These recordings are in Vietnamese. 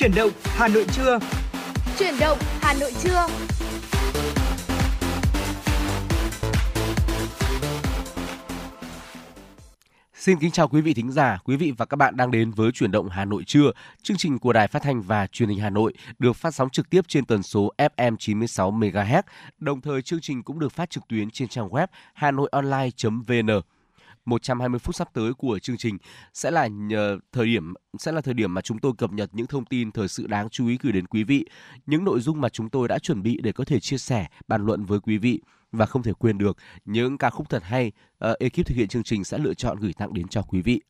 Chuyển động Hà Nội trưa. Chuyển động Hà Nội trưa. Xin kính chào quý vị thính giả, quý vị và các bạn đang đến với chuyển động Hà Nội trưa, chương trình của Đài Phát thanh và Truyền hình Hà Nội được phát sóng trực tiếp trên tần số FM 96 MHz. Đồng thời chương trình cũng được phát trực tuyến trên trang web hanoionline.vn. 120 phút sắp tới của chương trình sẽ là nhờ thời điểm sẽ là thời điểm mà chúng tôi cập nhật những thông tin thời sự đáng chú ý gửi đến quý vị, những nội dung mà chúng tôi đã chuẩn bị để có thể chia sẻ, bàn luận với quý vị và không thể quên được những ca khúc thật hay uh, ekip thực hiện chương trình sẽ lựa chọn gửi tặng đến cho quý vị.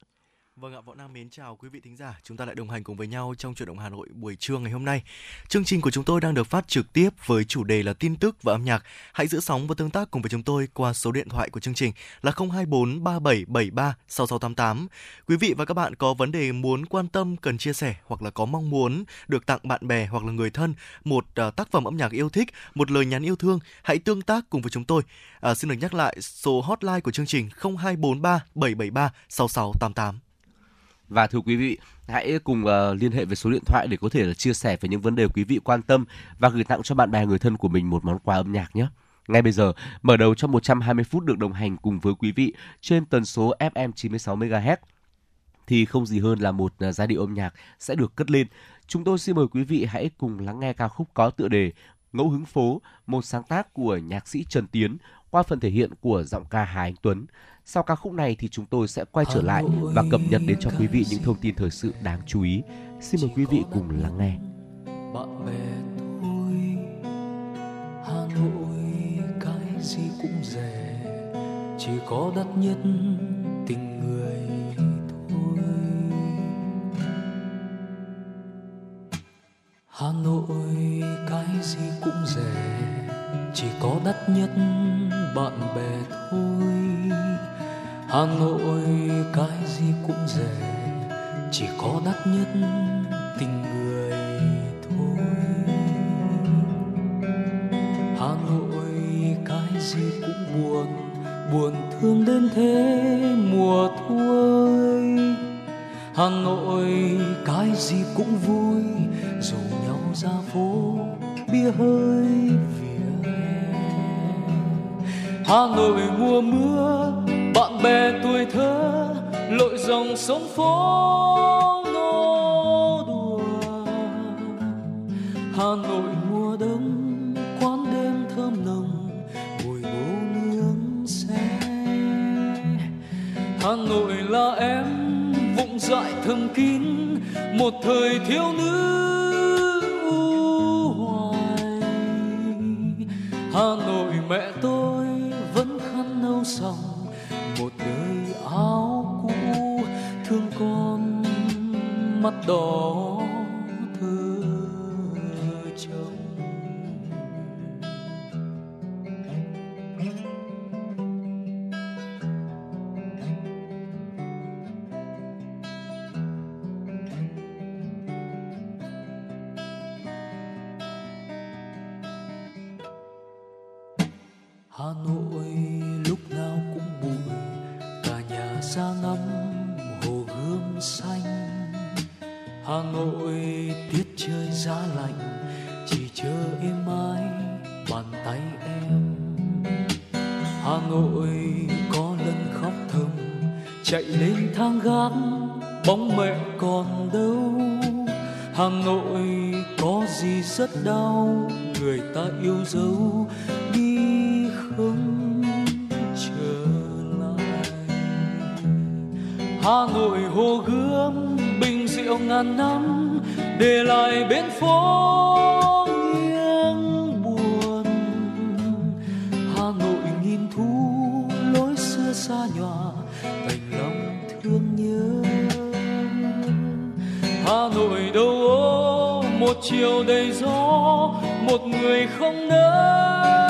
Vâng ạ, Võ Nam mến chào quý vị thính giả. Chúng ta lại đồng hành cùng với nhau trong chuyển động Hà Nội buổi trưa ngày hôm nay. Chương trình của chúng tôi đang được phát trực tiếp với chủ đề là tin tức và âm nhạc. Hãy giữ sóng và tương tác cùng với chúng tôi qua số điện thoại của chương trình là 024 3773 6688. Quý vị và các bạn có vấn đề muốn quan tâm, cần chia sẻ hoặc là có mong muốn được tặng bạn bè hoặc là người thân một uh, tác phẩm âm nhạc yêu thích, một lời nhắn yêu thương, hãy tương tác cùng với chúng tôi. Uh, xin được nhắc lại số hotline của chương trình 0243 773 6688. Và thưa quý vị, hãy cùng uh, liên hệ với số điện thoại để có thể là chia sẻ về những vấn đề quý vị quan tâm và gửi tặng cho bạn bè người thân của mình một món quà âm nhạc nhé. Ngay bây giờ, mở đầu cho 120 phút được đồng hành cùng với quý vị trên tần số FM 96 MHz thì không gì hơn là một ờ, giai điệu âm nhạc sẽ được cất lên. Chúng tôi xin mời quý vị hãy cùng lắng nghe ca khúc có tựa đề Ngẫu hứng phố, một sáng tác của nhạc sĩ Trần Tiến qua phần thể hiện của giọng ca Hà Anh Tuấn. Sau ca khúc này thì chúng tôi sẽ quay trở lại và cập nhật đến cho quý vị những thông tin thời sự đáng chú ý. Xin mời quý vị cùng lắng nghe. Bạn bè tôi Hà Nội cái gì cũng rẻ Chỉ có đắt nhất tình người thôi Hà Nội cái gì cũng rẻ Chỉ có đắt nhất bạn bè thôi Hà Nội cái gì cũng rẻ Chỉ có đắt nhất tình người thôi. Hà Nội cái gì cũng buồn Buồn thương đến thế mùa thu ơi Hà Nội cái gì cũng vui, dù nhau ra phố, bia hơi vỉa Hà Nội mùa mưa bạn bè tuổi thơ, lội dòng sông phố nô đùa. Hà nội mùa đông, quán đêm thơm nồng mùi ngô nướng xe. Hà nội là em, vụng dại thầm kín, một thời thiếu nữ hoài. Hà nội mẹ tôi vẫn khăn nâu sòng một đời áo cũ thương con mắt đỏ. Ra ngắm hồ gươm xanh. Hà Nội tiết trời giá lạnh, chỉ chờ êm ái bàn tay em. Hà Nội có lần khóc thầm, chạy lên thang gác, bóng mẹ còn đâu. Hà Nội có gì rất đau, người ta yêu dấu. Hà Nội hồ gươm, bình rượu ngàn năm, để lại bên phố nghiêng buồn. Hà Nội nghìn thu, lối xưa xa nhòa thành lòng thương nhớ. Hà Nội đâu ô, một chiều đầy gió, một người không nỡ.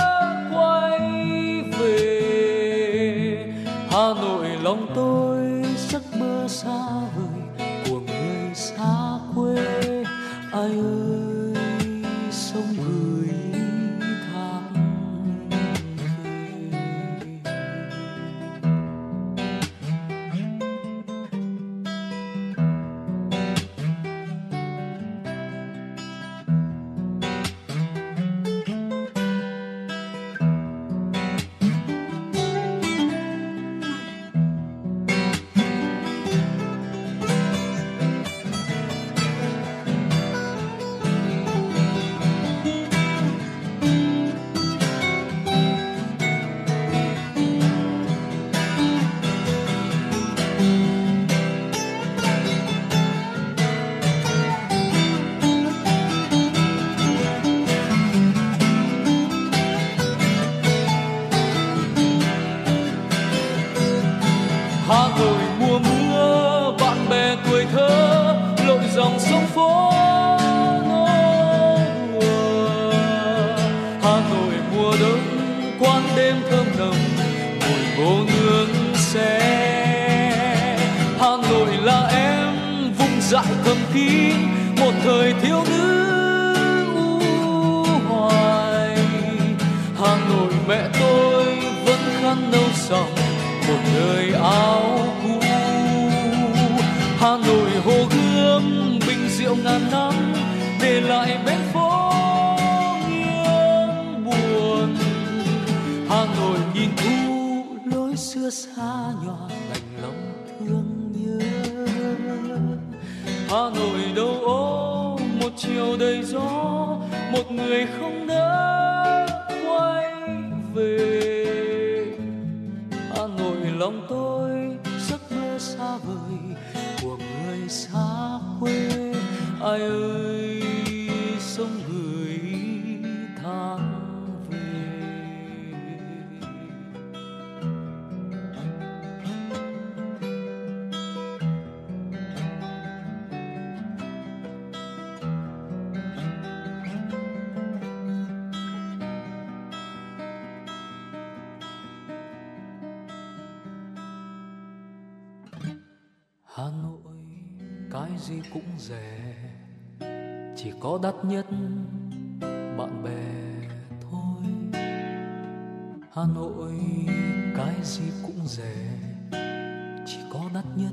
Nhất bạn bè thôi. Hà Nội cái gì cũng rẻ chỉ có đắt nhất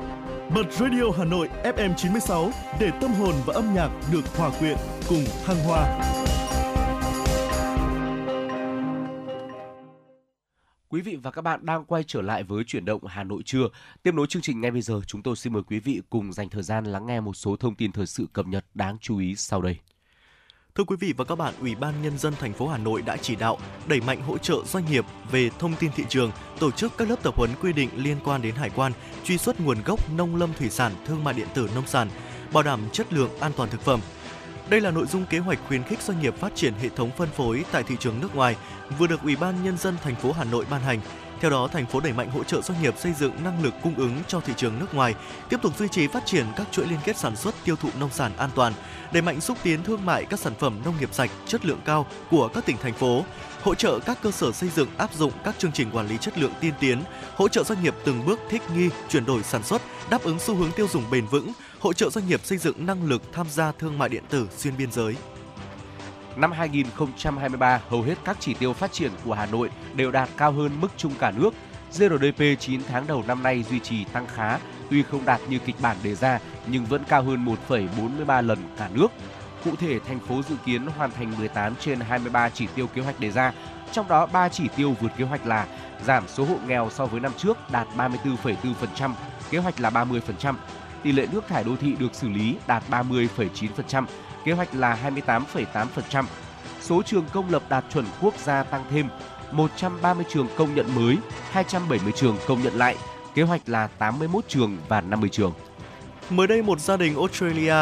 Bật Radio Hà Nội FM 96 để tâm hồn và âm nhạc được hòa quyện cùng thăng hoa. Quý vị và các bạn đang quay trở lại với chuyển động Hà Nội trưa. Tiếp nối chương trình ngay bây giờ, chúng tôi xin mời quý vị cùng dành thời gian lắng nghe một số thông tin thời sự cập nhật đáng chú ý sau đây. Thưa quý vị và các bạn, Ủy ban nhân dân thành phố Hà Nội đã chỉ đạo đẩy mạnh hỗ trợ doanh nghiệp về thông tin thị trường, tổ chức các lớp tập huấn quy định liên quan đến hải quan, truy xuất nguồn gốc nông lâm thủy sản, thương mại điện tử nông sản, bảo đảm chất lượng an toàn thực phẩm. Đây là nội dung kế hoạch khuyến khích doanh nghiệp phát triển hệ thống phân phối tại thị trường nước ngoài vừa được Ủy ban nhân dân thành phố Hà Nội ban hành. Theo đó, thành phố đẩy mạnh hỗ trợ doanh nghiệp xây dựng năng lực cung ứng cho thị trường nước ngoài, tiếp tục duy trì phát triển các chuỗi liên kết sản xuất tiêu thụ nông sản an toàn, đẩy mạnh xúc tiến thương mại các sản phẩm nông nghiệp sạch, chất lượng cao của các tỉnh thành phố, hỗ trợ các cơ sở xây dựng áp dụng các chương trình quản lý chất lượng tiên tiến, hỗ trợ doanh nghiệp từng bước thích nghi, chuyển đổi sản xuất, đáp ứng xu hướng tiêu dùng bền vững, hỗ trợ doanh nghiệp xây dựng năng lực tham gia thương mại điện tử xuyên biên giới. Năm 2023, hầu hết các chỉ tiêu phát triển của Hà Nội đều đạt cao hơn mức chung cả nước. GRDP 9 tháng đầu năm nay duy trì tăng khá, tuy không đạt như kịch bản đề ra nhưng vẫn cao hơn 1,43 lần cả nước. Cụ thể, thành phố dự kiến hoàn thành 18 trên 23 chỉ tiêu kế hoạch đề ra, trong đó 3 chỉ tiêu vượt kế hoạch là giảm số hộ nghèo so với năm trước đạt 34,4%, kế hoạch là 30%, tỷ lệ nước thải đô thị được xử lý đạt 30,9%, kế hoạch là 28,8%. Số trường công lập đạt chuẩn quốc gia tăng thêm, 130 trường công nhận mới, 270 trường công nhận lại, kế hoạch là 81 trường và 50 trường. Mới đây một gia đình Australia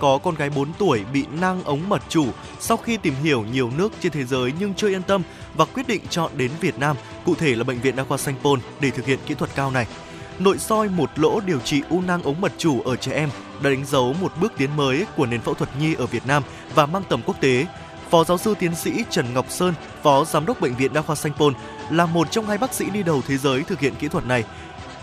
có con gái 4 tuổi bị nang ống mật chủ sau khi tìm hiểu nhiều nước trên thế giới nhưng chưa yên tâm và quyết định chọn đến Việt Nam, cụ thể là bệnh viện đa khoa Sanh Pôn để thực hiện kỹ thuật cao này. Nội soi một lỗ điều trị u nang ống mật chủ ở trẻ em đã đánh dấu một bước tiến mới của nền phẫu thuật nhi ở Việt Nam và mang tầm quốc tế. Phó giáo sư tiến sĩ Trần Ngọc Sơn, Phó Giám đốc Bệnh viện Đa khoa Sanh Pôn, là một trong hai bác sĩ đi đầu thế giới thực hiện kỹ thuật này.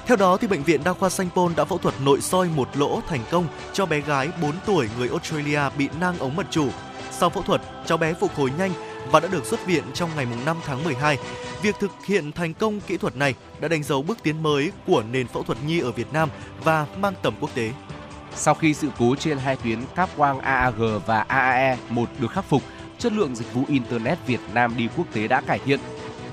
Theo đó, thì bệnh viện Đa khoa Sanh Pôn đã phẫu thuật nội soi một lỗ thành công cho bé gái 4 tuổi người Australia bị nang ống mật chủ. Sau phẫu thuật, cháu bé phục hồi nhanh và đã được xuất viện trong ngày 5 tháng 12. Việc thực hiện thành công kỹ thuật này đã đánh dấu bước tiến mới của nền phẫu thuật nhi ở Việt Nam và mang tầm quốc tế. Sau khi sự cố trên hai tuyến cáp quang AAG và AAE 1 được khắc phục, chất lượng dịch vụ Internet Việt Nam đi quốc tế đã cải thiện.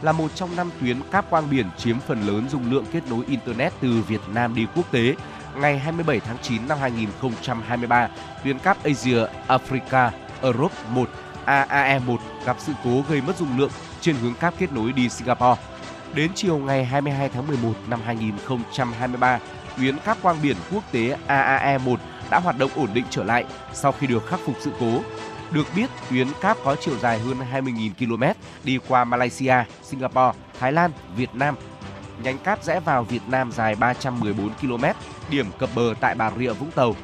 Là một trong năm tuyến cáp quang biển chiếm phần lớn dung lượng kết nối Internet từ Việt Nam đi quốc tế, ngày 27 tháng 9 năm 2023, tuyến cáp Asia Africa Europe 1 AAE1 gặp sự cố gây mất dung lượng trên hướng cáp kết nối đi Singapore. Đến chiều ngày 22 tháng 11 năm 2023, tuyến cáp quang biển quốc tế AAE1 đã hoạt động ổn định trở lại sau khi được khắc phục sự cố. Được biết, tuyến cáp có chiều dài hơn 20.000 km đi qua Malaysia, Singapore, Thái Lan, Việt Nam. Nhánh cáp rẽ vào Việt Nam dài 314 km, điểm cập bờ tại Bà Rịa Vũng Tàu,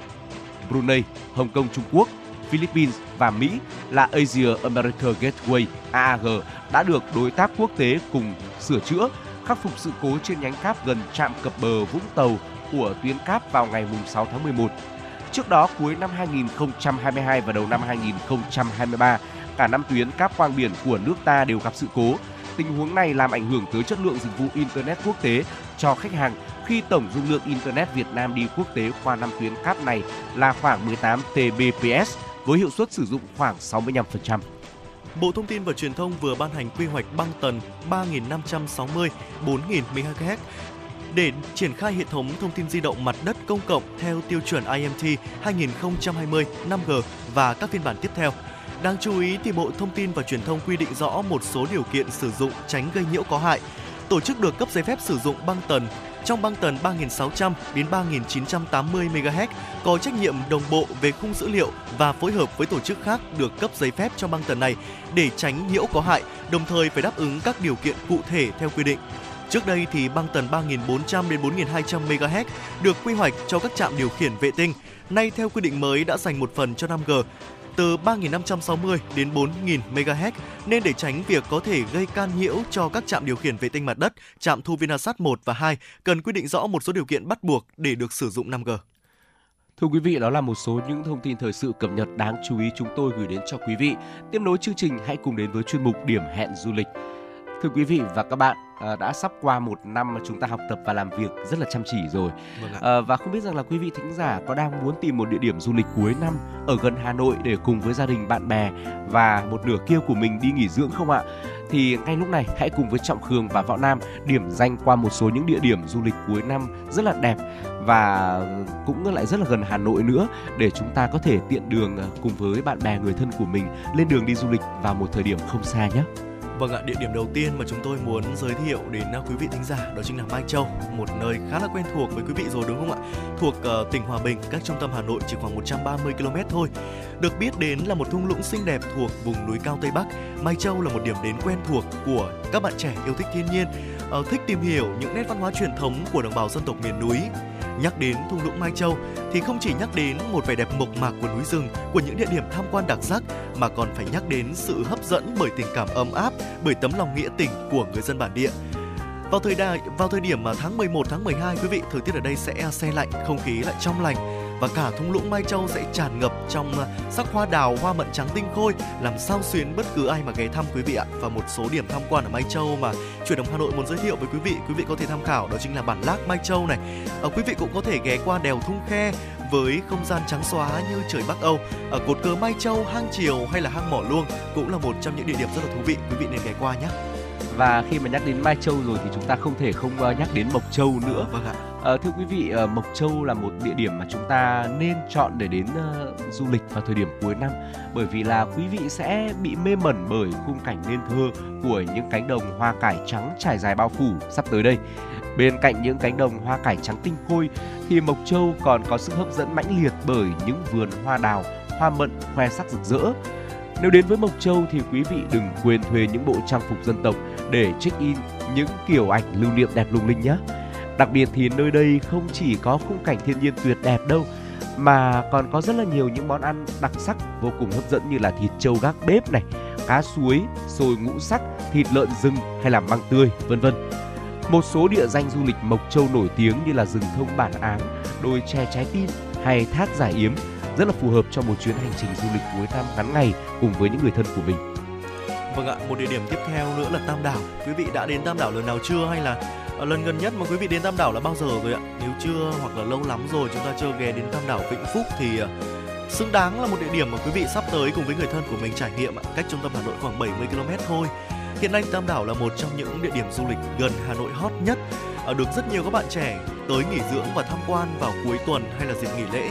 Brunei, Hồng Kông Trung Quốc, Philippines và Mỹ là Asia America Gateway AAG đã được đối tác quốc tế cùng sửa chữa, khắc phục sự cố trên nhánh cáp gần trạm cập bờ Vũng Tàu của tuyến cáp vào ngày 6 tháng 11. Trước đó, cuối năm 2022 và đầu năm 2023, cả năm tuyến cáp quang biển của nước ta đều gặp sự cố. Tình huống này làm ảnh hưởng tới chất lượng dịch vụ Internet quốc tế cho khách hàng khi tổng dung lượng Internet Việt Nam đi quốc tế qua năm tuyến cáp này là khoảng 18 Tbps với hiệu suất sử dụng khoảng 65%. Bộ Thông tin và Truyền thông vừa ban hành quy hoạch băng tần 3.560-4.000 MHz để triển khai hệ thống thông tin di động mặt đất công cộng theo tiêu chuẩn IMT 2020 5G và các phiên bản tiếp theo. Đáng chú ý thì Bộ Thông tin và Truyền thông quy định rõ một số điều kiện sử dụng tránh gây nhiễu có hại. Tổ chức được cấp giấy phép sử dụng băng tần trong băng tần 3600 đến 3980 MHz có trách nhiệm đồng bộ về khung dữ liệu và phối hợp với tổ chức khác được cấp giấy phép cho băng tần này để tránh nhiễu có hại, đồng thời phải đáp ứng các điều kiện cụ thể theo quy định. Trước đây thì băng tần 3400 đến 4200 MHz được quy hoạch cho các trạm điều khiển vệ tinh. Nay theo quy định mới đã dành một phần cho 5G từ 3.560 đến 4.000 MHz nên để tránh việc có thể gây can nhiễu cho các trạm điều khiển vệ tinh mặt đất, trạm thu Vinasat 1 và 2 cần quy định rõ một số điều kiện bắt buộc để được sử dụng 5G. Thưa quý vị, đó là một số những thông tin thời sự cập nhật đáng chú ý chúng tôi gửi đến cho quý vị. Tiếp nối chương trình, hãy cùng đến với chuyên mục Điểm hẹn du lịch. Thưa quý vị và các bạn, à, đã sắp qua một năm mà chúng ta học tập và làm việc rất là chăm chỉ rồi. Vâng à, và không biết rằng là quý vị thính giả có đang muốn tìm một địa điểm du lịch cuối năm ở gần Hà Nội để cùng với gia đình bạn bè và một nửa kia của mình đi nghỉ dưỡng không ạ? Thì ngay lúc này hãy cùng với Trọng Khương và Võ Nam điểm danh qua một số những địa điểm du lịch cuối năm rất là đẹp và cũng lại rất là gần Hà Nội nữa để chúng ta có thể tiện đường à, cùng với bạn bè người thân của mình lên đường đi du lịch vào một thời điểm không xa nhé. Vâng ạ, địa điểm đầu tiên mà chúng tôi muốn giới thiệu đến à, quý vị thính giả đó chính là Mai Châu, một nơi khá là quen thuộc với quý vị rồi đúng không ạ? Thuộc uh, tỉnh Hòa Bình, cách trung tâm Hà Nội chỉ khoảng 130 km thôi. Được biết đến là một thung lũng xinh đẹp thuộc vùng núi cao Tây Bắc, Mai Châu là một điểm đến quen thuộc của các bạn trẻ yêu thích thiên nhiên, ờ, thích tìm hiểu những nét văn hóa truyền thống của đồng bào dân tộc miền núi. Nhắc đến thung lũng Mai Châu thì không chỉ nhắc đến một vẻ đẹp mộc mạc của núi rừng, của những địa điểm tham quan đặc sắc mà còn phải nhắc đến sự hấp dẫn bởi tình cảm ấm áp, bởi tấm lòng nghĩa tình của người dân bản địa. Vào thời đại vào thời điểm mà tháng 11 tháng 12 quý vị, thời tiết ở đây sẽ à, se lạnh, không khí lại trong lành và cả thung lũng Mai Châu sẽ tràn ngập trong à, sắc hoa đào, hoa mận trắng tinh khôi, làm sao xuyến bất cứ ai mà ghé thăm quý vị ạ. Và một số điểm tham quan ở Mai Châu mà chuyển động Hà Nội muốn giới thiệu với quý vị, quý vị có thể tham khảo đó chính là bản Lác Mai Châu này. À, quý vị cũng có thể ghé qua đèo Thung Khe với không gian trắng xóa như trời Bắc Âu. Ở cột cờ Mai Châu, hang Triều hay là hang Mỏ Luông cũng là một trong những địa điểm rất là thú vị, quý vị nên ghé qua nhé. Và khi mà nhắc đến Mai Châu rồi thì chúng ta không thể không ờ, nhắc đến Mộc Châu nữa. Vâng ạ. À, thưa quý vị, ờ, Mộc Châu là một địa điểm mà chúng ta nên chọn để đến uh, du lịch vào thời điểm cuối năm bởi vì là quý vị sẽ bị mê mẩn bởi khung cảnh nên thơ của những cánh đồng hoa cải trắng trải dài bao phủ sắp tới đây. Bên cạnh những cánh đồng hoa cải trắng tinh khôi thì Mộc Châu còn có sức hấp dẫn mãnh liệt bởi những vườn hoa đào, hoa mận khoe sắc rực rỡ. Nếu đến với Mộc Châu thì quý vị đừng quên thuê những bộ trang phục dân tộc để check in những kiểu ảnh lưu niệm đẹp lung linh nhé. Đặc biệt thì nơi đây không chỉ có khung cảnh thiên nhiên tuyệt đẹp đâu mà còn có rất là nhiều những món ăn đặc sắc vô cùng hấp dẫn như là thịt trâu gác bếp này, cá suối, sồi ngũ sắc, thịt lợn rừng hay là măng tươi, vân vân. Một số địa danh du lịch Mộc Châu nổi tiếng như là rừng thông bản áng, đồi chè trái tim hay thác giải yếm rất là phù hợp cho một chuyến hành trình du lịch cuối năm ngắn ngày cùng với những người thân của mình. Vâng ạ, một địa điểm tiếp theo nữa là Tam Đảo. Quý vị đã đến Tam Đảo lần nào chưa hay là Ờ, lần gần nhất mà quý vị đến Tam Đảo là bao giờ rồi ạ? Nếu chưa hoặc là lâu lắm rồi chúng ta chưa ghé đến Tam Đảo Vĩnh Phúc thì ờ, xứng đáng là một địa điểm mà quý vị sắp tới cùng với người thân của mình trải nghiệm ạ. Cách trung tâm Hà Nội khoảng 70 km thôi. Hiện nay Tam Đảo là một trong những địa điểm du lịch gần Hà Nội hot nhất, ờ, được rất nhiều các bạn trẻ tới nghỉ dưỡng và tham quan vào cuối tuần hay là dịp nghỉ lễ.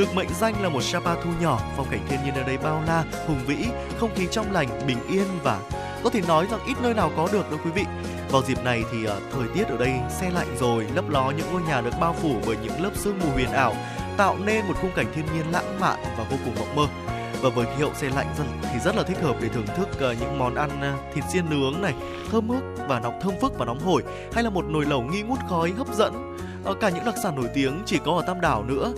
Được mệnh danh là một Sapa thu nhỏ, phong cảnh thiên nhiên ở đây bao la, hùng vĩ, không khí trong lành, bình yên và có thể nói rằng ít nơi nào có được đâu quý vị. Vào dịp này thì uh, thời tiết ở đây xe lạnh rồi, lấp ló những ngôi nhà được bao phủ bởi những lớp sương mù huyền ảo, tạo nên một khung cảnh thiên nhiên lãng mạn và vô cùng mộng mơ. Và với khí hậu xe lạnh thì rất là thích hợp để thưởng thức uh, những món ăn uh, thịt xiên nướng này, thơm phức và nóng thơm phức và nóng hổi, hay là một nồi lẩu nghi ngút khói hấp dẫn. Uh, cả những đặc sản nổi tiếng chỉ có ở Tam Đảo nữa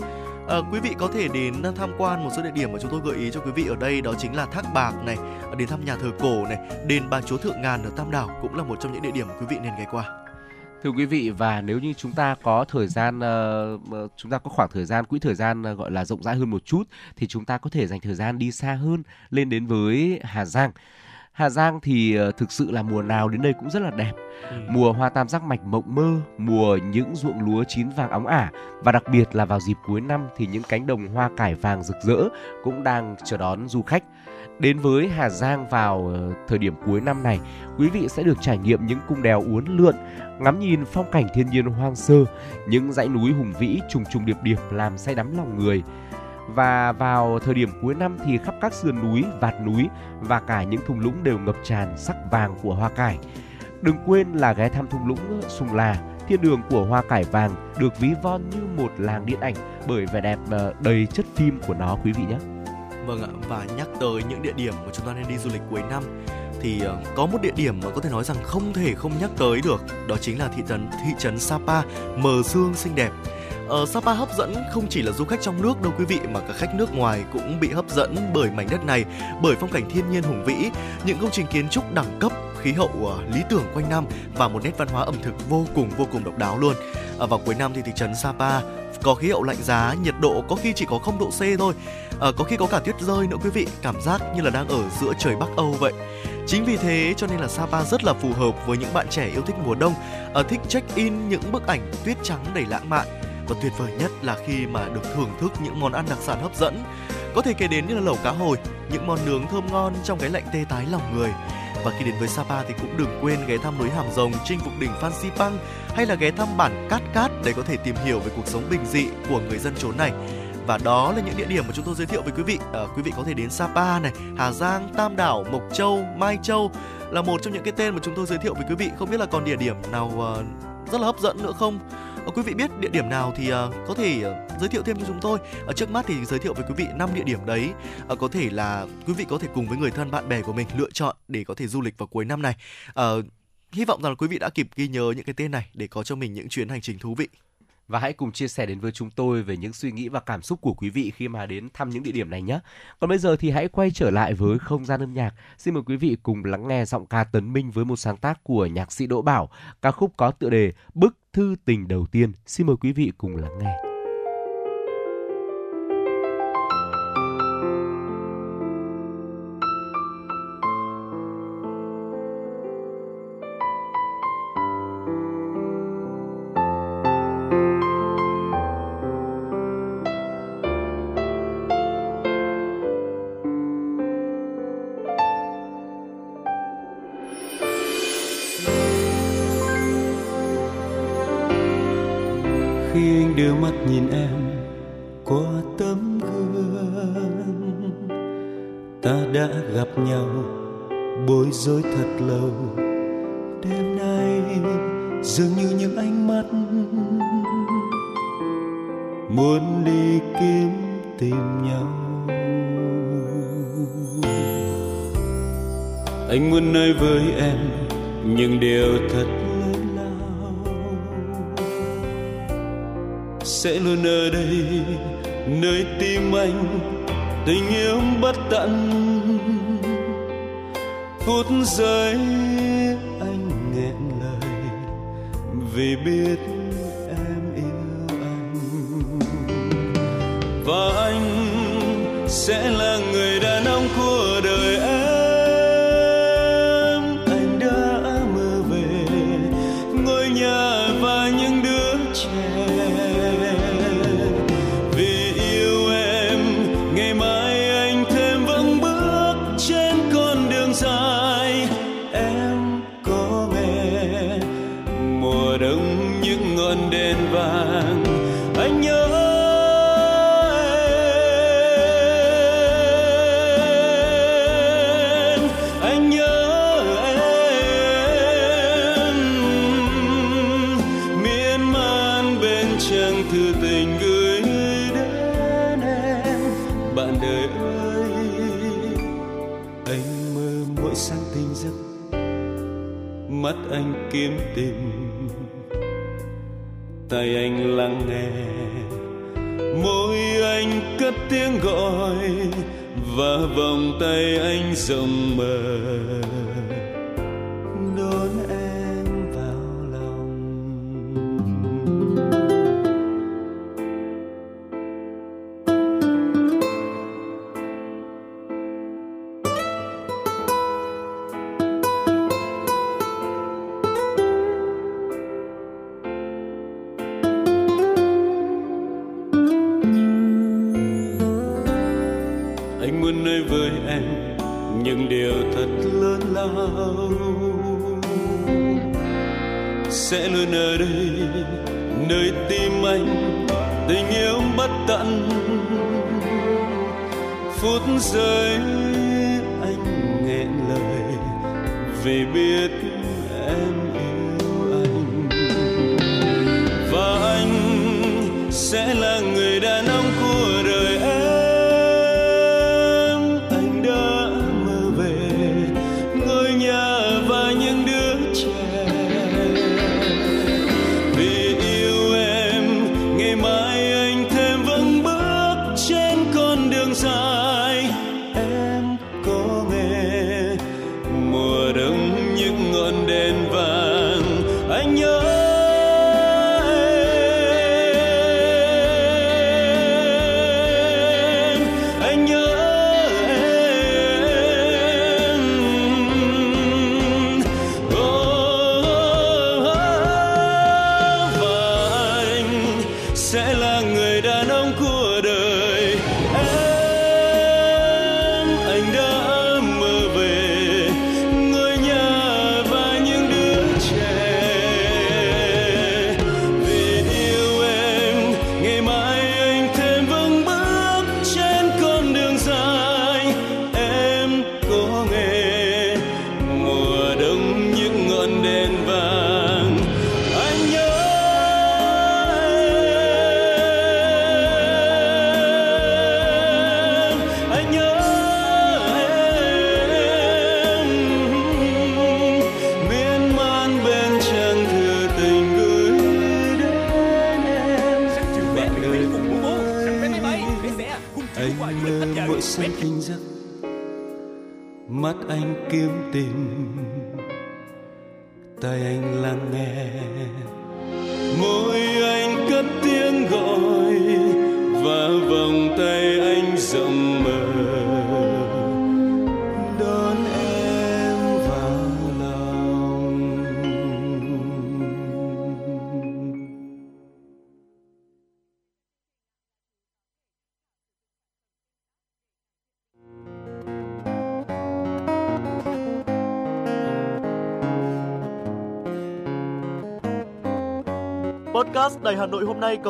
À, quý vị có thể đến ờ, tham quan một số địa điểm mà chúng tôi gợi ý cho quý vị ở đây đó chính là Thác Bạc này, ờ, đến thăm nhà thờ cổ này, đền Bà Chúa Thượng Ngàn ở Tam Đảo cũng là một trong những địa điểm mà quý vị nên ghé qua. Thưa quý vị và nếu như chúng ta có thời gian uh, chúng ta có khoảng thời gian quỹ thời gian uh, gọi là rộng rãi hơn một chút thì chúng ta có thể dành thời gian đi xa hơn lên đến với Hà Giang. Hà Giang thì uh, thực sự là mùa nào đến đây cũng rất là đẹp. Ừ. Mùa hoa tam giác mạch mộng mơ, mùa những ruộng lúa chín vàng óng ả và đặc biệt là vào dịp cuối năm thì những cánh đồng hoa cải vàng rực rỡ cũng đang chờ đón du khách. Đến với Hà Giang vào uh, thời điểm cuối năm này, quý vị sẽ được trải nghiệm những cung đèo uốn lượn, ngắm nhìn phong cảnh thiên nhiên hoang sơ, những dãy núi hùng vĩ trùng trùng điệp điệp làm say đắm lòng người và vào thời điểm cuối năm thì khắp các sườn núi, vạt núi và cả những thung lũng đều ngập tràn sắc vàng của hoa cải. Đừng quên là ghé thăm thung lũng Sùng Là, thiên đường của hoa cải vàng được ví von như một làng điện ảnh bởi vẻ đẹp ờ, đầy chất phim của nó quý vị nhé. Vâng ạ, và nhắc tới những địa điểm mà chúng ta nên đi du lịch cuối năm thì ờ, có một địa điểm mà có thể nói rằng không thể không nhắc tới được, đó chính là thị trấn thị trấn Sapa mờ sương xinh đẹp ở Sapa hấp dẫn không chỉ là du khách trong nước đâu quý vị mà cả khách nước ngoài cũng bị hấp dẫn bởi mảnh đất này, bởi phong cảnh thiên nhiên hùng vĩ, những công trình kiến trúc đẳng cấp, khí hậu uh, lý tưởng quanh năm và một nét văn hóa ẩm thực vô cùng vô cùng độc đáo luôn. À, vào cuối năm thì thị trấn Sapa có khí hậu lạnh giá, nhiệt độ có khi chỉ có 0 độ C thôi. À, có khi có cả tuyết rơi nữa quý vị, cảm giác như là đang ở giữa trời Bắc Âu vậy. Chính vì thế cho nên là Sapa rất là phù hợp với những bạn trẻ yêu thích mùa đông, à, thích check in những bức ảnh tuyết trắng đầy lãng mạn và tuyệt vời nhất là khi mà được thưởng thức những món ăn đặc sản hấp dẫn. Có thể kể đến như là lẩu cá hồi, những món nướng thơm ngon trong cái lạnh tê tái lòng người. Và khi đến với Sapa thì cũng đừng quên ghé thăm núi Hàm Rồng, chinh phục đỉnh Phan Xipang hay là ghé thăm bản Cát Cát để có thể tìm hiểu về cuộc sống bình dị của người dân chốn này. Và đó là những địa điểm mà chúng tôi giới thiệu với quý vị. À, quý vị có thể đến Sapa này, Hà Giang, Tam Đảo, Mộc Châu, Mai Châu là một trong những cái tên mà chúng tôi giới thiệu với quý vị. Không biết là còn địa điểm nào uh, rất là hấp dẫn nữa không? Ờ, quý vị biết địa điểm nào thì uh, có thể uh, giới thiệu thêm cho chúng tôi. Ở trước mắt thì giới thiệu với quý vị năm địa điểm đấy uh, có thể là quý vị có thể cùng với người thân bạn bè của mình lựa chọn để có thể du lịch vào cuối năm này. Uh, hy vọng rằng quý vị đã kịp ghi nhớ những cái tên này để có cho mình những chuyến hành trình thú vị và hãy cùng chia sẻ đến với chúng tôi về những suy nghĩ và cảm xúc của quý vị khi mà đến thăm những địa điểm này nhé. Còn bây giờ thì hãy quay trở lại với không gian âm nhạc. Xin mời quý vị cùng lắng nghe giọng ca Tấn Minh với một sáng tác của nhạc sĩ Đỗ Bảo, ca khúc có tựa đề Bức thư tình đầu tiên. Xin mời quý vị cùng lắng nghe. Anh muốn nói với em những điều thật lớn lao. Sẽ luôn ở đây, nơi tim anh tình yêu bất tận. Phút giây anh nghẹn lời vì biết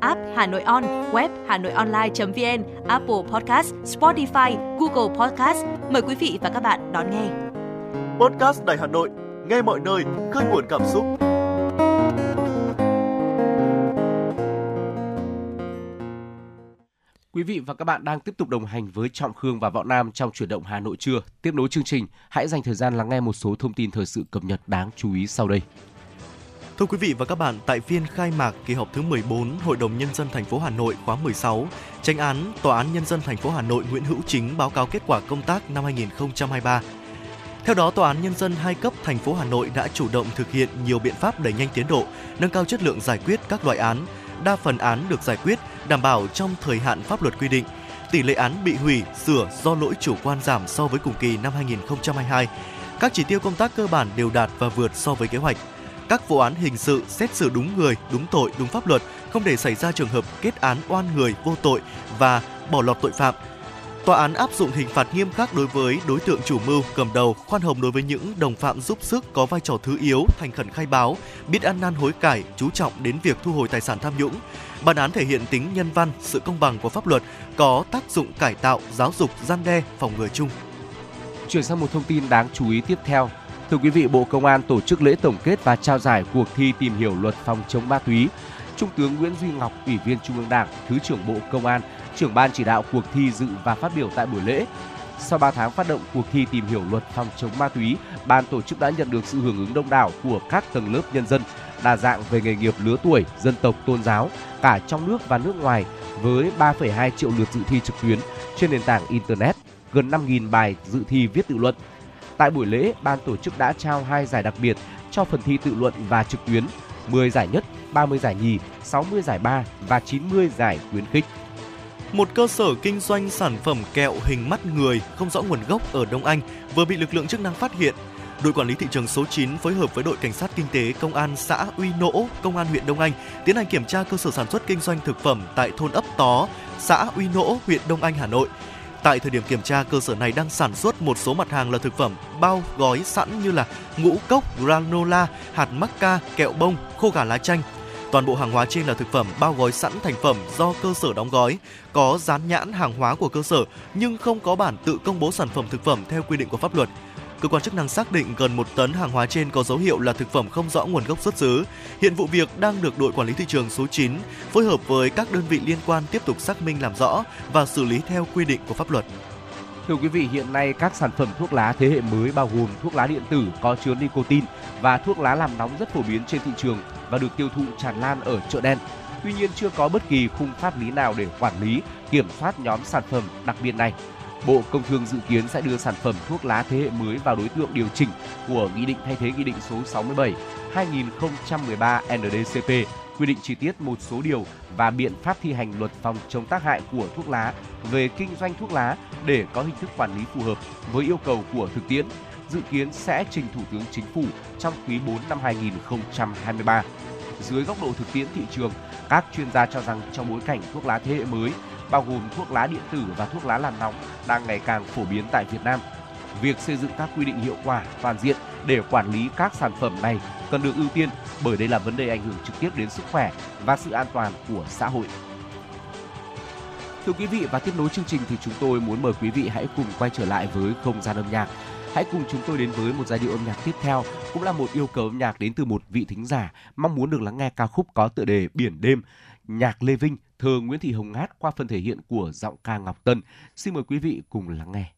app Hà Nội On, web Hà Nội Online.vn, Apple Podcast, Spotify, Google Podcast. Mời quý vị và các bạn đón nghe. Podcast Đài Hà Nội, nghe mọi nơi, khơi nguồn cảm xúc. Quý vị và các bạn đang tiếp tục đồng hành với Trọng Khương và Võ Nam trong chuyển động Hà Nội trưa. Tiếp nối chương trình, hãy dành thời gian lắng nghe một số thông tin thời sự cập nhật đáng chú ý sau đây. Thưa quý vị và các bạn, tại phiên khai mạc kỳ họp thứ 14 Hội đồng nhân dân thành phố Hà Nội khóa 16, tranh án Tòa án nhân dân thành phố Hà Nội Nguyễn Hữu Chính báo cáo kết quả công tác năm 2023. Theo đó, Tòa án nhân dân hai cấp thành phố Hà Nội đã chủ động thực hiện nhiều biện pháp đẩy nhanh tiến độ, nâng cao chất lượng giải quyết các loại án. Đa phần án được giải quyết đảm bảo trong thời hạn pháp luật quy định. Tỷ lệ án bị hủy, sửa do lỗi chủ quan giảm so với cùng kỳ năm 2022. Các chỉ tiêu công tác cơ bản đều đạt và vượt so với kế hoạch. Các vụ án hình sự xét xử đúng người, đúng tội, đúng pháp luật, không để xảy ra trường hợp kết án oan người vô tội và bỏ lọt tội phạm. Tòa án áp dụng hình phạt nghiêm khắc đối với đối tượng chủ mưu, cầm đầu, khoan hồng đối với những đồng phạm giúp sức có vai trò thứ yếu, thành khẩn khai báo, biết ăn năn hối cải, chú trọng đến việc thu hồi tài sản tham nhũng. Bản án thể hiện tính nhân văn, sự công bằng của pháp luật, có tác dụng cải tạo, giáo dục, gian đe, phòng ngừa chung. Chuyển sang một thông tin đáng chú ý tiếp theo. Thưa quý vị, Bộ Công an tổ chức lễ tổng kết và trao giải cuộc thi tìm hiểu luật phòng chống ma túy. Trung tướng Nguyễn Duy Ngọc, Ủy viên Trung ương Đảng, Thứ trưởng Bộ Công an, trưởng ban chỉ đạo cuộc thi dự và phát biểu tại buổi lễ. Sau 3 tháng phát động cuộc thi tìm hiểu luật phòng chống ma túy, ban tổ chức đã nhận được sự hưởng ứng đông đảo của các tầng lớp nhân dân, đa dạng về nghề nghiệp lứa tuổi, dân tộc, tôn giáo, cả trong nước và nước ngoài, với 3,2 triệu lượt dự thi trực tuyến trên nền tảng Internet, gần 5.000 bài dự thi viết tự luận. Tại buổi lễ, ban tổ chức đã trao hai giải đặc biệt cho phần thi tự luận và trực tuyến, 10 giải nhất, 30 giải nhì, 60 giải ba và 90 giải khuyến khích. Một cơ sở kinh doanh sản phẩm kẹo hình mắt người không rõ nguồn gốc ở Đông Anh vừa bị lực lượng chức năng phát hiện. Đội quản lý thị trường số 9 phối hợp với đội cảnh sát kinh tế công an xã Uy Nỗ, công an huyện Đông Anh tiến hành kiểm tra cơ sở sản xuất kinh doanh thực phẩm tại thôn ấp Tó, xã Uy Nỗ, huyện Đông Anh, Hà Nội. Tại thời điểm kiểm tra, cơ sở này đang sản xuất một số mặt hàng là thực phẩm bao gói sẵn như là ngũ cốc, granola, hạt macca, kẹo bông, khô gà lá chanh. Toàn bộ hàng hóa trên là thực phẩm bao gói sẵn thành phẩm do cơ sở đóng gói, có dán nhãn hàng hóa của cơ sở nhưng không có bản tự công bố sản phẩm thực phẩm theo quy định của pháp luật. Cơ quan chức năng xác định gần một tấn hàng hóa trên có dấu hiệu là thực phẩm không rõ nguồn gốc xuất xứ. Hiện vụ việc đang được đội quản lý thị trường số 9 phối hợp với các đơn vị liên quan tiếp tục xác minh làm rõ và xử lý theo quy định của pháp luật. Thưa quý vị, hiện nay các sản phẩm thuốc lá thế hệ mới bao gồm thuốc lá điện tử có chứa nicotine và thuốc lá làm nóng rất phổ biến trên thị trường và được tiêu thụ tràn lan ở chợ đen. Tuy nhiên chưa có bất kỳ khung pháp lý nào để quản lý, kiểm soát nhóm sản phẩm đặc biệt này. Bộ Công Thương dự kiến sẽ đưa sản phẩm thuốc lá thế hệ mới vào đối tượng điều chỉnh của Nghị định thay thế Nghị định số 67 2013 NDCP quy định chi tiết một số điều và biện pháp thi hành luật phòng chống tác hại của thuốc lá về kinh doanh thuốc lá để có hình thức quản lý phù hợp với yêu cầu của thực tiễn, dự kiến sẽ trình Thủ tướng Chính phủ trong quý 4 năm 2023. Dưới góc độ thực tiễn thị trường, các chuyên gia cho rằng trong bối cảnh thuốc lá thế hệ mới bao gồm thuốc lá điện tử và thuốc lá làm nóng đang ngày càng phổ biến tại Việt Nam. Việc xây dựng các quy định hiệu quả, toàn diện để quản lý các sản phẩm này cần được ưu tiên bởi đây là vấn đề ảnh hưởng trực tiếp đến sức khỏe và sự an toàn của xã hội. Thưa quý vị và tiếp nối chương trình thì chúng tôi muốn mời quý vị hãy cùng quay trở lại với không gian âm nhạc. Hãy cùng chúng tôi đến với một giai điệu âm nhạc tiếp theo, cũng là một yêu cầu âm nhạc đến từ một vị thính giả mong muốn được lắng nghe ca khúc có tựa đề Biển đêm, nhạc Lê Vinh, thơ Nguyễn Thị Hồng Hát qua phần thể hiện của giọng ca Ngọc Tân. Xin mời quý vị cùng lắng nghe.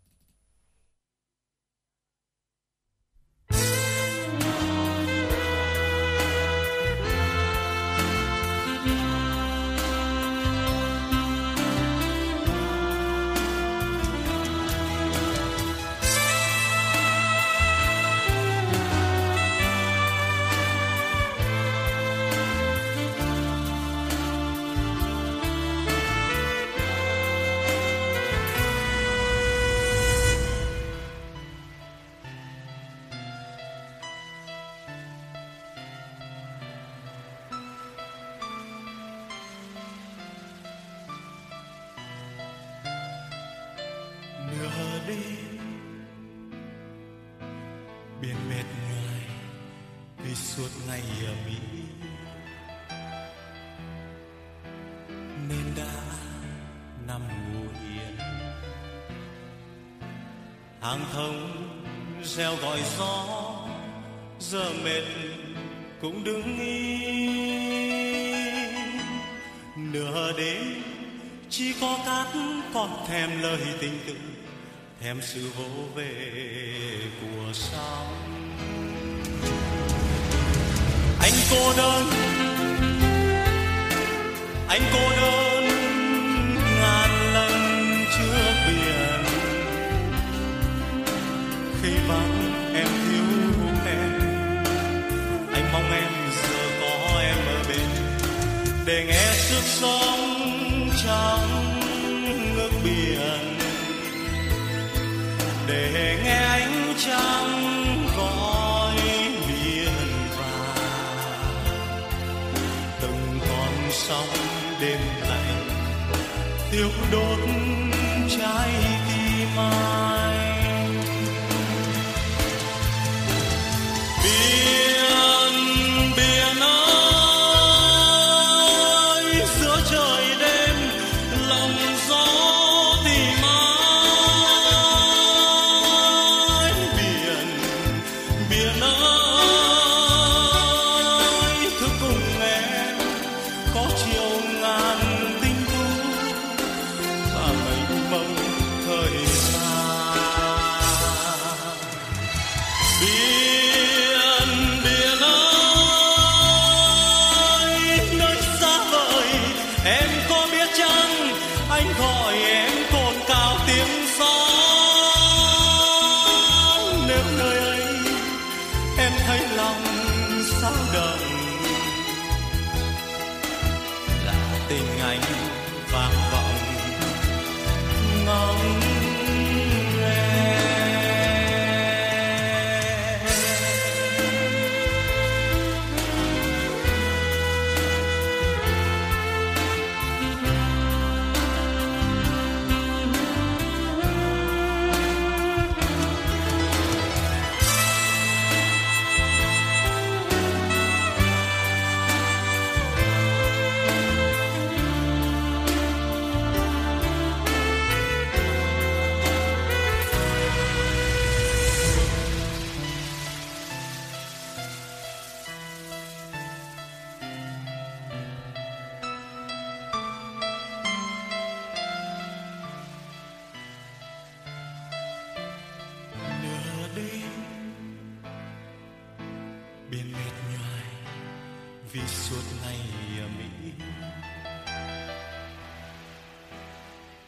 vì suốt ngày ở mỹ.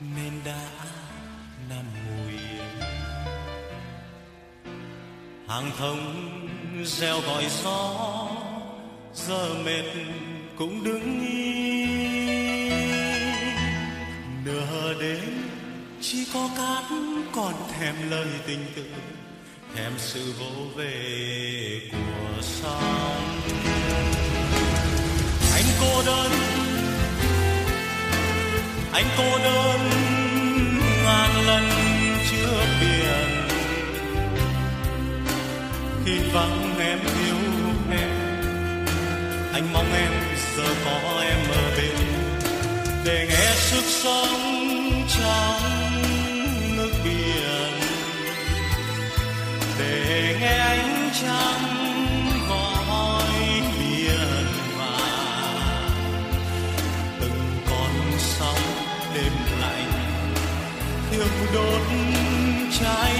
Nên đã nằm ngồi hàng thông reo gọi gió, giờ mệt cũng đứng yên. Nửa đêm chỉ có cát còn thèm lời tình tự, thèm sự vỗ về của sóng anh cô đơn. Anh cô đơn ngàn lần chưa biển. Khi vắng em yêu em, anh mong em giờ có em ở bên. Để nghe sức sống trong nước biển. Để nghe ánh trăng đốt trái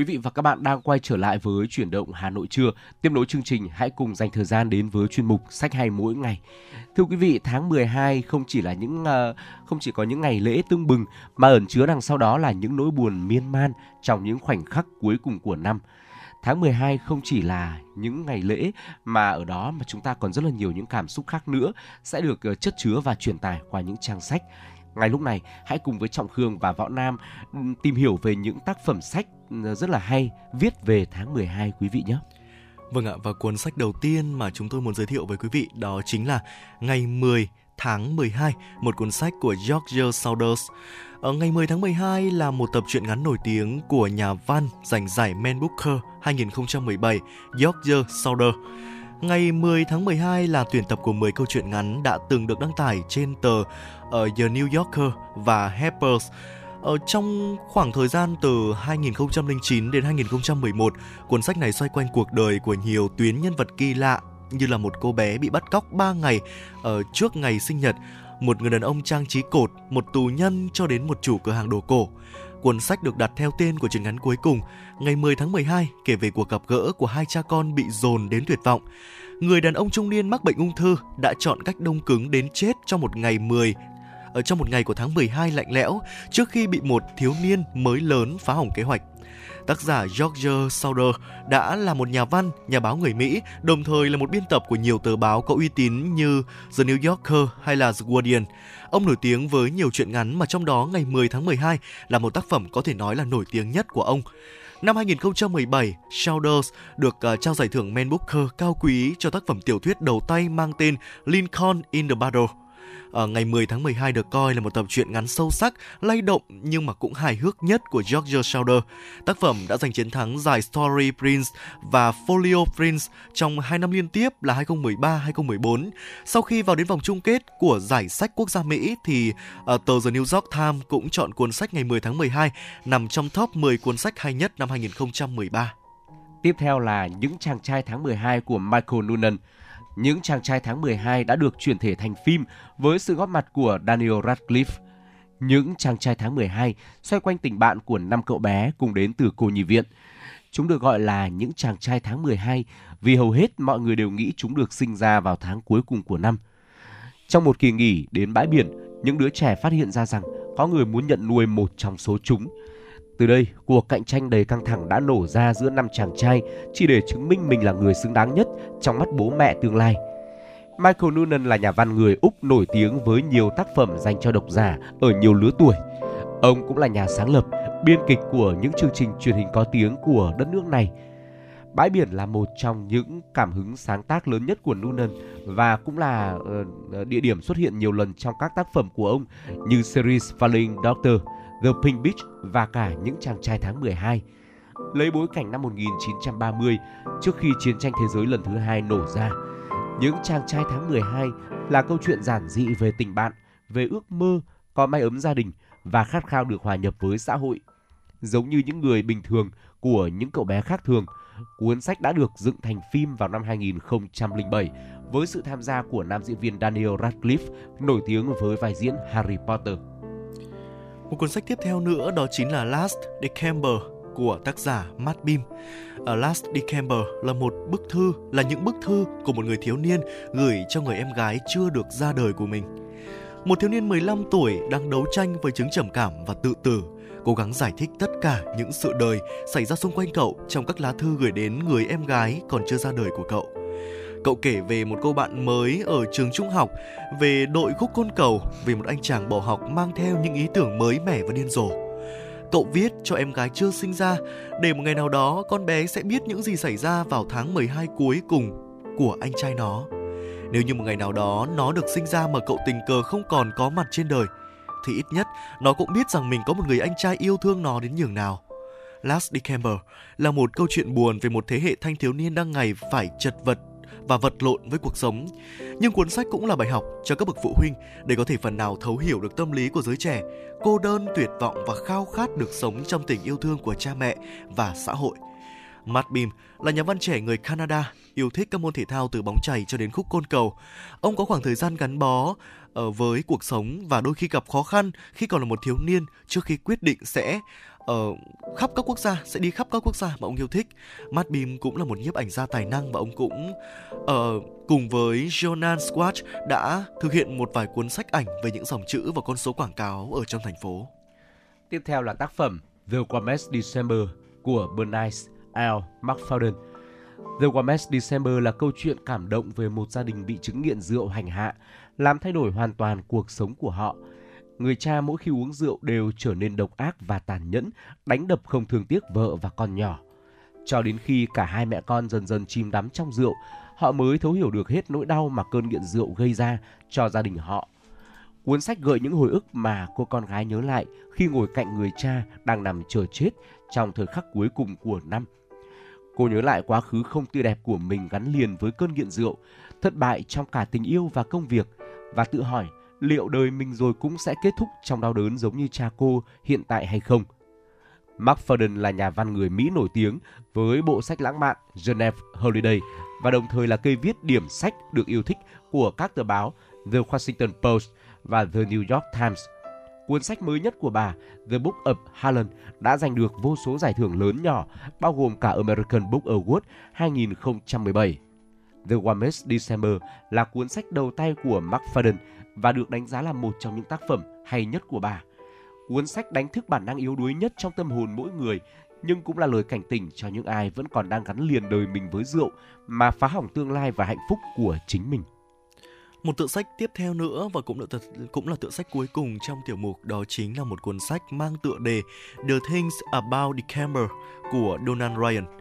Quý vị và các bạn đang quay trở lại với chuyển động Hà Nội trưa. Tiếp nối chương trình, hãy cùng dành thời gian đến với chuyên mục sách hay mỗi ngày. Thưa quý vị, tháng 12 không chỉ là những ờ, không chỉ có những ngày lễ tưng bừng mà ẩn chứa đằng sau đó là những nỗi buồn miên man trong những khoảnh khắc cuối cùng của năm. Tháng 12 không chỉ là những ngày lễ mà ở đó mà chúng ta còn rất là nhiều những cảm xúc khác nữa sẽ được ờ, chất chứa và truyền tải qua những trang sách. Ngay lúc này, hãy cùng với Trọng Khương và Võ Nam ừ, tìm hiểu về những tác phẩm sách Ờ, rất là hay viết về tháng 12 quý vị nhé. Vâng ạ, và cuốn sách đầu tiên mà chúng tôi muốn giới thiệu với quý vị đó chính là Ngày 10 tháng 12, một cuốn sách của George Saunders. Ở ngày 10 tháng 12 là một tập truyện ngắn nổi tiếng của nhà văn giành giải Man Booker 2017 George Saunders. Ngày 10 tháng 12 là tuyển tập của 10 câu chuyện ngắn đã từng được đăng tải trên tờ ở The New Yorker và Harper's ở trong khoảng thời gian từ 2009 đến 2011, cuốn sách này xoay quanh cuộc đời của nhiều tuyến nhân vật kỳ lạ như là một cô bé bị bắt cóc 3 ngày ở trước ngày sinh nhật, một người đàn ông trang trí cột, một tù nhân cho đến một chủ cửa hàng đồ cổ. Cuốn sách được đặt theo tên của truyện ngắn cuối cùng, ngày 10 tháng 12 kể về cuộc gặp gỡ của hai cha con bị dồn đến tuyệt vọng. Người đàn ông trung niên mắc bệnh ung thư đã chọn cách đông cứng đến chết trong một ngày 10 ở trong một ngày của tháng 12 lạnh lẽo trước khi bị một thiếu niên mới lớn phá hỏng kế hoạch. Tác giả George Sauder đã là một nhà văn, nhà báo người Mỹ, đồng thời là một biên tập của nhiều tờ báo có uy tín như The New Yorker hay là The Guardian. Ông nổi tiếng với nhiều truyện ngắn mà trong đó ngày 10 tháng 12 là một tác phẩm có thể nói là nổi tiếng nhất của ông. Năm 2017, Saunders được uh, trao giải thưởng Man Booker cao quý cho tác phẩm tiểu thuyết đầu tay mang tên Lincoln in the Battle ở ngày 10 tháng 12 được coi là một tập truyện ngắn sâu sắc, lay động nhưng mà cũng hài hước nhất của George Sauder. Tác phẩm đã giành chiến thắng giải Story Prince và Folio Prince trong hai năm liên tiếp là 2013-2014. Sau khi vào đến vòng chung kết của giải sách quốc gia Mỹ thì uh, tờ The New York Times cũng chọn cuốn sách ngày 10 tháng 12 nằm trong top 10 cuốn sách hay nhất năm 2013. Tiếp theo là những chàng trai tháng 12 của Michael Noonan. Những chàng trai tháng 12 đã được chuyển thể thành phim với sự góp mặt của Daniel Radcliffe. Những chàng trai tháng 12 xoay quanh tình bạn của năm cậu bé cùng đến từ cô nhi viện. Chúng được gọi là những chàng trai tháng 12 vì hầu hết mọi người đều nghĩ chúng được sinh ra vào tháng cuối cùng của năm. Trong một kỳ nghỉ đến bãi biển, những đứa trẻ phát hiện ra rằng có người muốn nhận nuôi một trong số chúng. Từ đây, cuộc cạnh tranh đầy căng thẳng đã nổ ra giữa năm chàng trai chỉ để chứng minh mình là người xứng đáng nhất trong mắt bố mẹ tương lai. Michael Noonan là nhà văn người Úc nổi tiếng với nhiều tác phẩm dành cho độc giả ở nhiều lứa tuổi. Ông cũng là nhà sáng lập, biên kịch của những chương trình truyền hình có tiếng của đất nước này. Bãi biển là một trong những cảm hứng sáng tác lớn nhất của Noonan và cũng là ờ, ờ, địa điểm xuất hiện nhiều lần trong các tác phẩm của ông như series Falling Doctor, The Pink Beach và cả những chàng trai tháng 12. Lấy bối cảnh năm 1930 trước khi chiến tranh thế giới lần thứ hai nổ ra, những chàng trai tháng 12 là câu chuyện giản dị về tình bạn, về ước mơ, có mái ấm gia đình và khát khao được hòa nhập với xã hội. Giống như những người bình thường của những cậu bé khác thường, cuốn sách đã được dựng thành phim vào năm 2007 với sự tham gia của nam diễn viên Daniel Radcliffe, nổi tiếng với vai diễn Harry Potter. Một cuốn sách tiếp theo nữa đó chính là Last December của tác giả Matt Beam. A Last December là một bức thư, là những bức thư của một người thiếu niên gửi cho người em gái chưa được ra đời của mình. Một thiếu niên 15 tuổi đang đấu tranh với chứng trầm cảm và tự tử, cố gắng giải thích tất cả những sự đời xảy ra xung quanh cậu trong các lá thư gửi đến người em gái còn chưa ra đời của cậu. Cậu kể về một cô bạn mới ở trường trung học, về đội khúc côn cầu, về một anh chàng bỏ học mang theo những ý tưởng mới mẻ và điên rồ. Cậu viết cho em gái chưa sinh ra để một ngày nào đó con bé sẽ biết những gì xảy ra vào tháng 12 cuối cùng của anh trai nó. Nếu như một ngày nào đó nó được sinh ra mà cậu tình cờ không còn có mặt trên đời, thì ít nhất nó cũng biết rằng mình có một người anh trai yêu thương nó đến nhường nào. Last December là một câu chuyện buồn về một thế hệ thanh thiếu niên đang ngày phải chật vật và vật lộn với cuộc sống. Nhưng cuốn sách cũng là bài học cho các bậc phụ huynh để có thể phần nào thấu hiểu được tâm lý của giới trẻ, cô đơn, tuyệt vọng và khao khát được sống trong tình yêu thương của cha mẹ và xã hội. Matt Beam là nhà văn trẻ người Canada, yêu thích các môn thể thao từ bóng chày cho đến khúc côn cầu. Ông có khoảng thời gian gắn bó ở với cuộc sống và đôi khi gặp khó khăn khi còn là một thiếu niên trước khi quyết định sẽ ở khắp các quốc gia sẽ đi khắp các quốc gia mà ông yêu thích. Matt Beam cũng là một nhiếp ảnh gia tài năng và ông cũng uh, cùng với Jonan Squatch đã thực hiện một vài cuốn sách ảnh về những dòng chữ và con số quảng cáo ở trong thành phố. Tiếp theo là tác phẩm The Warmest December của Bernice L. McFadden. The Warmest December là câu chuyện cảm động về một gia đình bị chứng nghiện rượu hành hạ, làm thay đổi hoàn toàn cuộc sống của họ – người cha mỗi khi uống rượu đều trở nên độc ác và tàn nhẫn, đánh đập không thương tiếc vợ và con nhỏ. Cho đến khi cả hai mẹ con dần dần chìm đắm trong rượu, họ mới thấu hiểu được hết nỗi đau mà cơn nghiện rượu gây ra cho gia đình họ. Cuốn sách gợi những hồi ức mà cô con gái nhớ lại khi ngồi cạnh người cha đang nằm chờ chết trong thời khắc cuối cùng của năm. Cô nhớ lại quá khứ không tươi đẹp của mình gắn liền với cơn nghiện rượu, thất bại trong cả tình yêu và công việc và tự hỏi liệu đời mình rồi cũng sẽ kết thúc trong đau đớn giống như cha cô hiện tại hay không. Mark là nhà văn người Mỹ nổi tiếng với bộ sách lãng mạn Geneva Holiday và đồng thời là cây viết điểm sách được yêu thích của các tờ báo The Washington Post và The New York Times. Cuốn sách mới nhất của bà, The Book of Harlan, đã giành được vô số giải thưởng lớn nhỏ, bao gồm cả American Book Award 2017. The Warmest December là cuốn sách đầu tay của Mark và được đánh giá là một trong những tác phẩm hay nhất của bà. Cuốn sách đánh thức bản năng yếu đuối nhất trong tâm hồn mỗi người, nhưng cũng là lời cảnh tỉnh cho những ai vẫn còn đang gắn liền đời mình với rượu mà phá hỏng tương lai và hạnh phúc của chính mình. Một tựa sách tiếp theo nữa và cũng là tựa, cũng là tựa sách cuối cùng trong tiểu mục đó chính là một cuốn sách mang tựa đề The Things About December của Donald Ryan.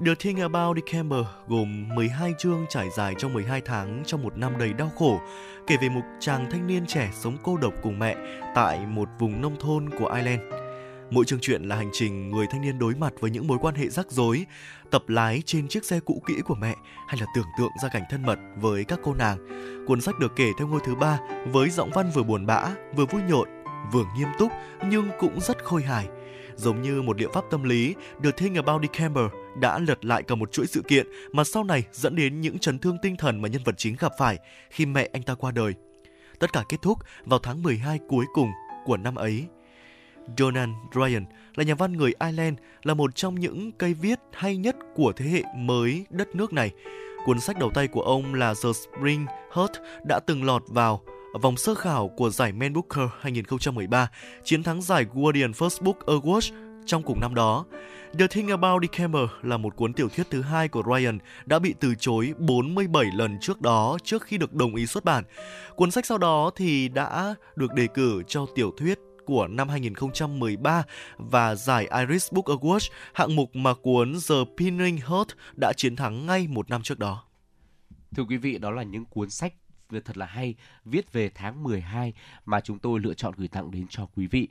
The Thing About December gồm 12 chương trải dài trong 12 tháng trong một năm đầy đau khổ, kể về một chàng thanh niên trẻ sống cô độc cùng mẹ tại một vùng nông thôn của Ireland. Mỗi chương truyện là hành trình người thanh niên đối mặt với những mối quan hệ rắc rối, tập lái trên chiếc xe cũ kỹ của mẹ hay là tưởng tượng ra cảnh thân mật với các cô nàng. Cuốn sách được kể theo ngôi thứ ba với giọng văn vừa buồn bã, vừa vui nhộn, vừa nghiêm túc nhưng cũng rất khôi hài – Giống như một liệu pháp tâm lý, The Thing About December đã lật lại cả một chuỗi sự kiện mà sau này dẫn đến những chấn thương tinh thần mà nhân vật chính gặp phải khi mẹ anh ta qua đời. Tất cả kết thúc vào tháng 12 cuối cùng của năm ấy. Donald Ryan là nhà văn người Ireland, là một trong những cây viết hay nhất của thế hệ mới đất nước này. Cuốn sách đầu tay của ông là The Spring Heart đã từng lọt vào vòng sơ khảo của giải Man Booker 2013, chiến thắng giải Guardian First Book Award trong cùng năm đó. The Thing About December là một cuốn tiểu thuyết thứ hai của Ryan đã bị từ chối 47 lần trước đó trước khi được đồng ý xuất bản. Cuốn sách sau đó thì đã được đề cử cho tiểu thuyết của năm 2013 và giải Iris Book Award, hạng mục mà cuốn The Pinning Heart đã chiến thắng ngay một năm trước đó. Thưa quý vị, đó là những cuốn sách thật là hay viết về tháng 12 mà chúng tôi lựa chọn gửi tặng đến cho quý vị.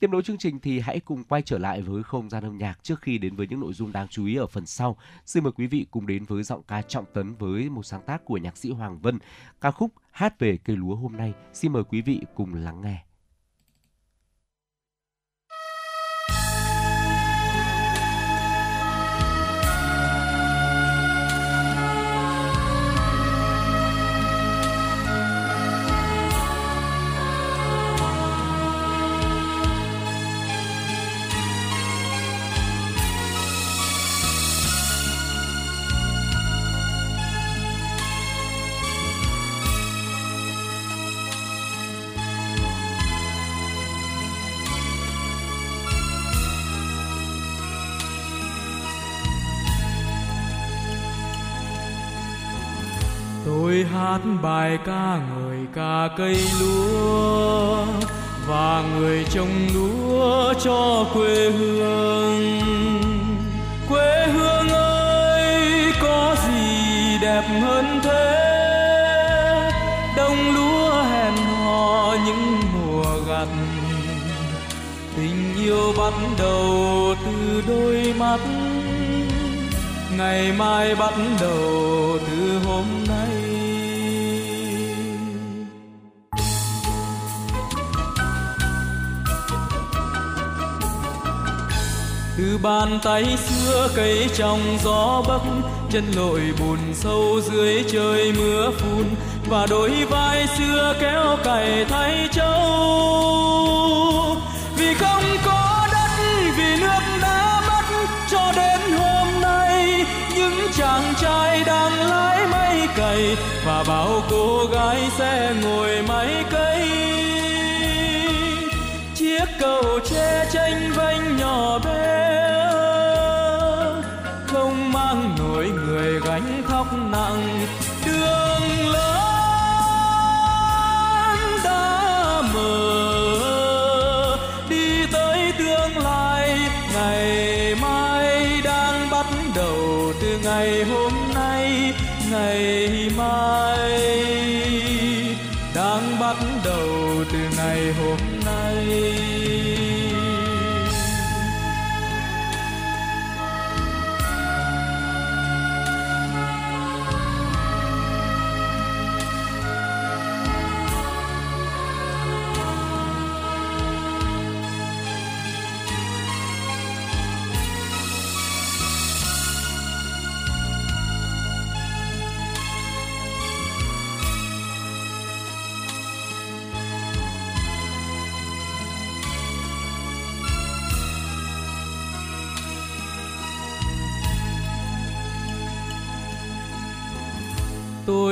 Tiếp nối chương trình thì hãy cùng quay trở lại với không gian âm nhạc trước khi đến với những nội dung đáng chú ý ở phần sau. Xin mời quý vị cùng đến với giọng ca trọng tấn với một sáng tác của nhạc sĩ Hoàng Vân, ca khúc Hát về cây lúa hôm nay. Xin mời quý vị cùng lắng nghe. Hát bài ca người ca cây lúa và người trồng lúa cho quê hương. Quê hương ơi, có gì đẹp hơn thế? Đông lúa hẹn hò những mùa gặt. Tình yêu bắt đầu từ đôi mắt. Ngày mai bắt đầu từ hôm từ bàn tay xưa cây trong gió bấc chân lội bùn sâu dưới trời mưa phun, và đôi vai xưa kéo cày thay trâu vì không có đất, vì nước đã mất, cho đến hôm nay, những chàng trai đang lái máy cày, và bao cô gái sẽ ngồi máy cây chiếc cầu tre tranh vanh nhỏ bé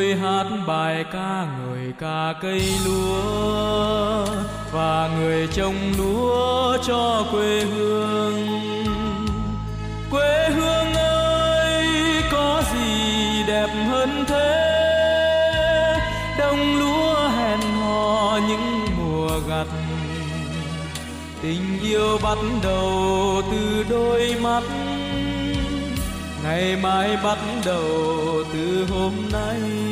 tôi hát bài ca người ca cây lúa và người trồng lúa cho quê hương. Quê hương ơi, có gì đẹp hơn thế? Đông lúa hẹn hò những mùa gặt. Tình yêu bắt đầu từ đôi mắt. Ngày mai bắt đầu từ hôm nay.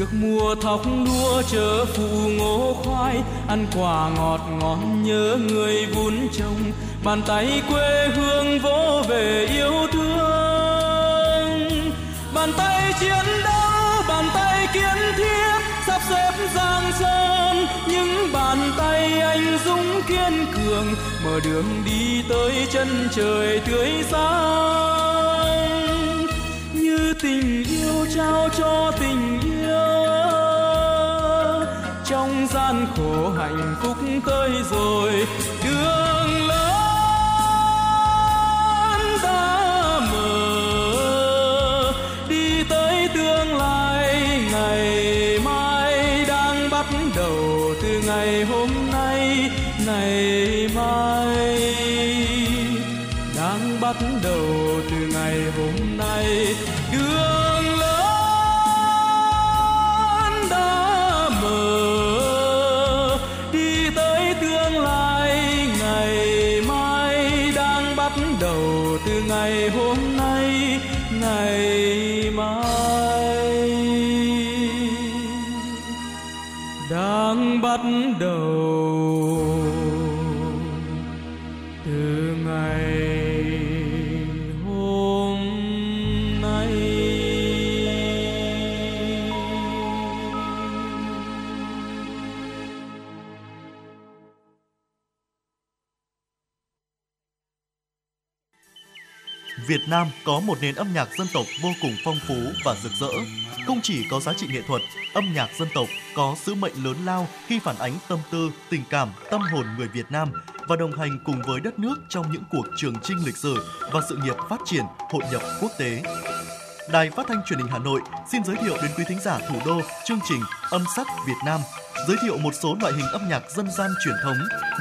Được mùa thóc lúa chớ phụ ngô khoai, ăn quả ngọt ngon nhớ người vun trồng. Bàn tay quê hương vỗ về yêu thương. Bàn tay chiến đấu, bàn tay kiến thiết, sắp xếp giang sơn. Những bàn tay anh dũng kiên cường, mở đường đi tới chân trời tươi sáng tình yêu trao cho tình yêu. Trong gian khổ hạnh phúc tới rồi Nam có một nền âm nhạc dân tộc vô cùng phong phú và rực rỡ. Không chỉ có giá trị nghệ thuật, âm nhạc dân tộc có sứ mệnh lớn lao khi phản ánh tâm tư, tình cảm, tâm hồn người Việt Nam và đồng hành cùng với đất nước trong những cuộc trường chinh lịch sử và sự nghiệp phát triển, hội nhập quốc tế. Đài Phát thanh Truyền hình Hà Nội xin giới thiệu đến quý thính giả thủ đô chương trình Âm sắc Việt Nam, giới thiệu một số loại hình âm nhạc dân gian truyền thống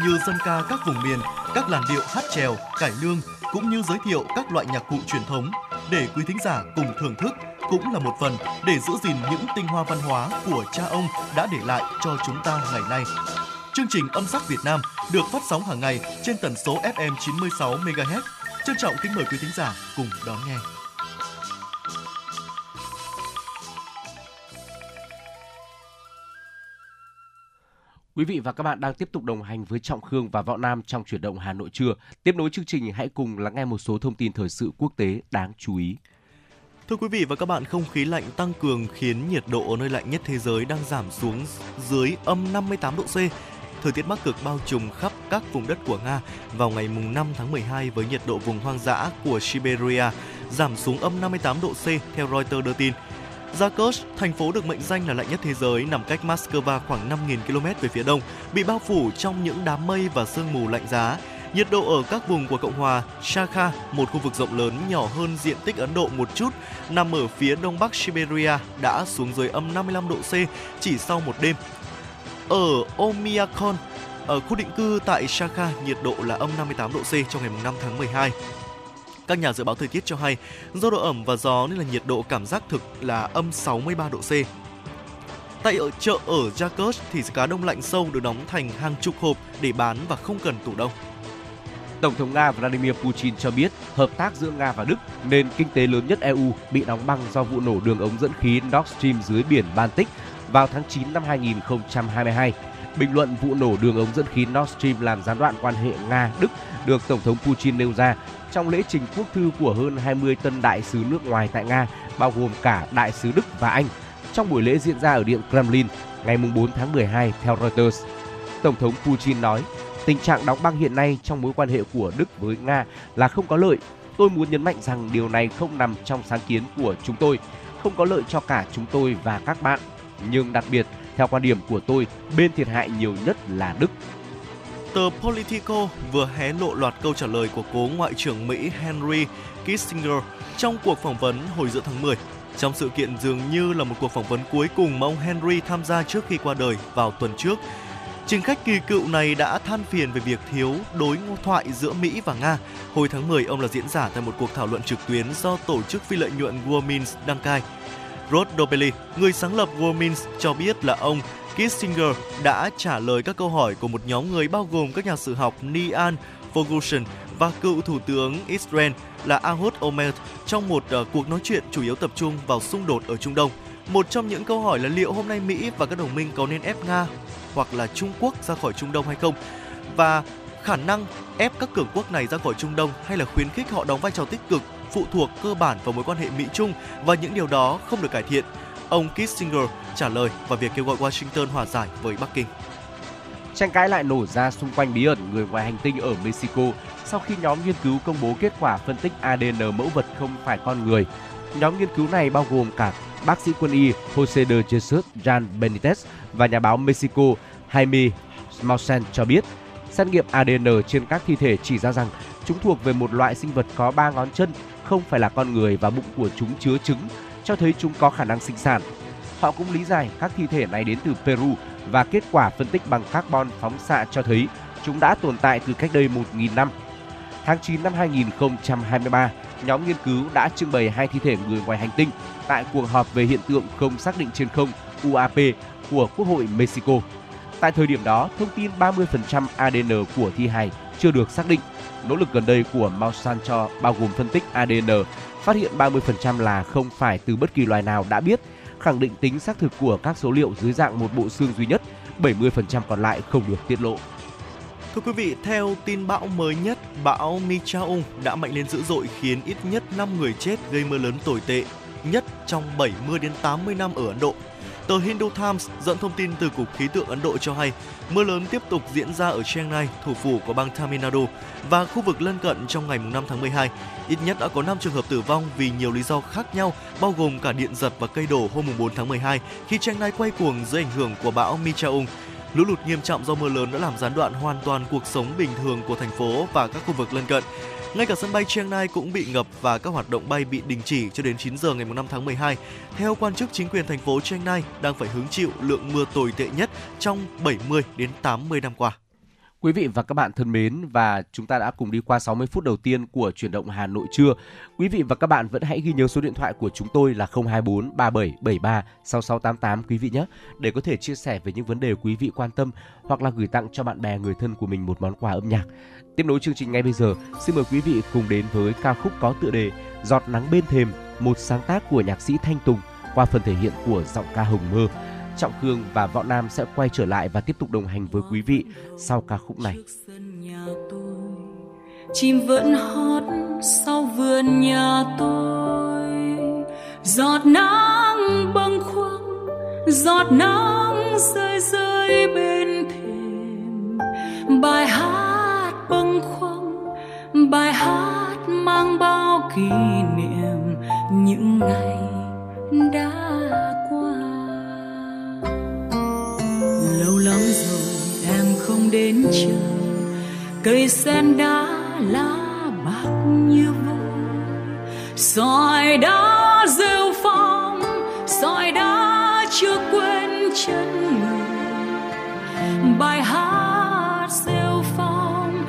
như dân ca các vùng miền, các làn điệu hát chèo, cải lương cũng như giới thiệu các loại nhạc cụ truyền thống để quý thính giả cùng thưởng thức cũng là một phần để giữ gìn những tinh hoa văn hóa của cha ông đã để lại cho chúng ta ngày nay. Chương trình Âm sắc Việt Nam được phát sóng hàng ngày trên tần số FM 96 MHz. Trân trọng kính mời quý thính giả cùng đón nghe. Quý vị và các bạn đang tiếp tục đồng hành với Trọng Khương và Võ Nam trong chuyển động Hà Nội trưa. Tiếp nối chương trình hãy cùng lắng nghe một số thông tin thời sự quốc tế đáng chú ý. Thưa quý vị và các bạn, không khí lạnh tăng cường khiến nhiệt độ ở nơi lạnh nhất thế giới đang giảm xuống dưới âm 58 độ C. Thời tiết bắc cực bao trùm khắp các vùng đất của Nga vào ngày 5 tháng 12 với nhiệt độ vùng hoang dã của Siberia giảm xuống âm 58 độ C theo Reuters đưa tin. Zakos, thành phố được mệnh danh là lạnh nhất thế giới, nằm cách Moscow khoảng 5.000 km về phía đông, bị bao phủ trong những đám mây và sương mù lạnh giá. Nhiệt độ ở các vùng của Cộng hòa Shakha, một khu vực rộng lớn nhỏ hơn diện tích Ấn Độ một chút, nằm ở phía đông bắc Siberia, đã xuống dưới âm 55 độ C chỉ sau một đêm. Ở Omiakon, ở khu định cư tại Shakha, nhiệt độ là âm 58 độ C trong ngày 5 tháng 12. Các nhà dự báo thời tiết cho hay, do độ ẩm và gió nên là nhiệt độ cảm giác thực là âm 63 độ C. Tại ở chợ ở Jakos thì cá đông lạnh sâu được đóng thành hàng chục hộp để bán và không cần tủ đông. Tổng thống Nga Vladimir Putin cho biết hợp tác giữa Nga và Đức, nền kinh tế lớn nhất EU, bị đóng băng do vụ nổ đường ống dẫn khí Nord Stream dưới biển Baltic vào tháng 9 năm 2022. Bình luận vụ nổ đường ống dẫn khí Nord Stream làm gián đoạn quan hệ Nga-Đức được Tổng thống Putin nêu ra trong lễ trình quốc thư của hơn 20 tân đại sứ nước ngoài tại Nga, bao gồm cả đại sứ Đức và Anh, trong buổi lễ diễn ra ở Điện Kremlin ngày 4 tháng 12 theo Reuters. Tổng thống Putin nói, tình trạng đóng băng hiện nay trong mối quan hệ của Đức với Nga là không có lợi. Tôi muốn nhấn mạnh rằng điều này không nằm trong sáng kiến của chúng tôi, không có lợi cho cả chúng tôi và các bạn. Nhưng đặc biệt, theo quan điểm của tôi, bên thiệt hại nhiều nhất là Đức. Tờ Politico vừa hé lộ loạt câu trả lời của cố Ngoại trưởng Mỹ Henry Kissinger trong cuộc phỏng vấn hồi giữa tháng 10. Trong sự kiện dường như là một cuộc phỏng vấn cuối cùng mà ông Henry tham gia trước khi qua đời vào tuần trước, Chính khách kỳ cựu này đã than phiền về việc thiếu đối thoại giữa Mỹ và Nga. Hồi tháng 10, ông là diễn giả tại một cuộc thảo luận trực tuyến do tổ chức phi lợi nhuận Wormins đăng cai. Rod Dobelli, người sáng lập Wormins, cho biết là ông Kissinger đã trả lời các câu hỏi của một nhóm người bao gồm các nhà sử học Nian Ferguson và cựu thủ tướng Israel là Ahud Omer trong một uh, cuộc nói chuyện chủ yếu tập trung vào xung đột ở Trung Đông. Một trong những câu hỏi là liệu hôm nay Mỹ và các đồng minh có nên ép Nga hoặc là Trung Quốc ra khỏi Trung Đông hay không? Và khả năng ép các cường quốc này ra khỏi Trung Đông hay là khuyến khích họ đóng vai trò tích cực phụ thuộc cơ bản vào mối quan hệ Mỹ-Trung và những điều đó không được cải thiện. Ông Kissinger trả lời và việc kêu gọi Washington hòa giải với Bắc Kinh. Tranh cãi lại nổ ra xung quanh bí ẩn người ngoài hành tinh ở Mexico sau khi nhóm nghiên cứu công bố kết quả phân tích ADN mẫu vật không phải con người. Nhóm nghiên cứu này bao gồm cả bác sĩ quân y Jose de Jesus Jan Benitez và nhà báo Mexico Jaime Mausen cho biết xét nghiệm ADN trên các thi thể chỉ ra rằng chúng thuộc về một loại sinh vật có ba ngón chân, không phải là con người và bụng của chúng chứa trứng, cho thấy chúng có khả năng sinh sản. Họ cũng lý giải các thi thể này đến từ Peru và kết quả phân tích bằng carbon phóng xạ cho thấy chúng đã tồn tại từ cách đây 1.000 năm. Tháng 9 năm 2023, nhóm nghiên cứu đã trưng bày hai thi thể người ngoài hành tinh tại cuộc họp về hiện tượng không xác định trên không UAP của Quốc hội Mexico. Tại thời điểm đó, thông tin 30% ADN của thi hài chưa được xác định. Nỗ lực gần đây của Monsanto bao gồm phân tích ADN, phát hiện 30% là không phải từ bất kỳ loài nào đã biết, khẳng định tính xác thực của các số liệu dưới dạng một bộ xương duy nhất, 70% còn lại không được tiết lộ. Thưa quý vị, theo tin bão mới nhất, bão Michaung đã mạnh lên dữ dội khiến ít nhất 5 người chết gây mưa lớn tồi tệ nhất trong 70 đến 80 năm ở Ấn Độ. Tờ Hindu Times dẫn thông tin từ Cục Khí tượng Ấn Độ cho hay, mưa lớn tiếp tục diễn ra ở Chennai, thủ phủ của bang Tamil Nadu và khu vực lân cận trong ngày 5 tháng 12. Ít nhất đã có 5 trường hợp tử vong vì nhiều lý do khác nhau, bao gồm cả điện giật và cây đổ hôm 4 tháng 12 khi Chennai quay cuồng dưới ảnh hưởng của bão Michaung. Lũ lụt nghiêm trọng do mưa lớn đã làm gián đoạn hoàn toàn cuộc sống bình thường của thành phố và các khu vực lân cận. Ngay cả sân bay Chiang Mai cũng bị ngập và các hoạt động bay bị đình chỉ cho đến 9 giờ ngày 5 tháng 12. Theo quan chức chính quyền thành phố Chiang Mai đang phải hứng chịu lượng mưa tồi tệ nhất trong 70 đến 80 năm qua. Quý vị và các bạn thân mến và chúng ta đã cùng đi qua 60 phút đầu tiên của chuyển động Hà Nội trưa. Quý vị và các bạn vẫn hãy ghi nhớ số điện thoại của chúng tôi là 024 3773 6688 quý vị nhé để có thể chia sẻ về những vấn đề quý vị quan tâm hoặc là gửi tặng cho bạn bè người thân của mình một món quà âm nhạc. Tiếp nối chương trình ngay bây giờ, xin mời quý vị cùng đến với ca khúc có tựa đề Giọt nắng bên thềm, một sáng tác của nhạc sĩ Thanh Tùng qua phần thể hiện của giọng ca Hồng Mơ. Trọng Khương và Võ Nam sẽ quay trở lại và tiếp tục đồng hành với quý vị sau ca khúc này. Chim vẫn hót sau vườn nhà tôi Giọt nắng bâng khuâng, Giọt nắng rơi rơi bên thềm Bài hát bâng khuâng, Bài hát mang bao kỷ niệm Những ngày đã qua. Không đến trời cây sen đá lá bạc như vôi sỏi đá rêu phong, sỏi đá chưa quên chân người. Bài hát rêu phong,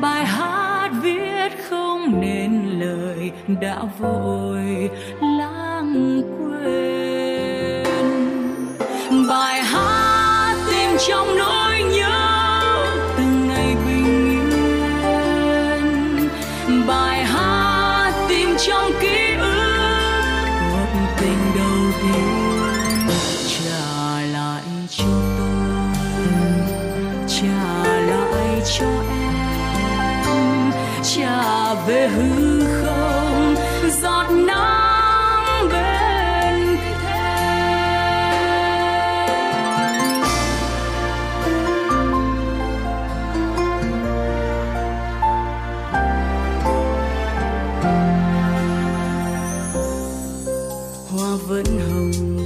bài hát viết không nên lời đã vội lãng quên. Bài hát tìm trong nỗi về hư không, giọt nắng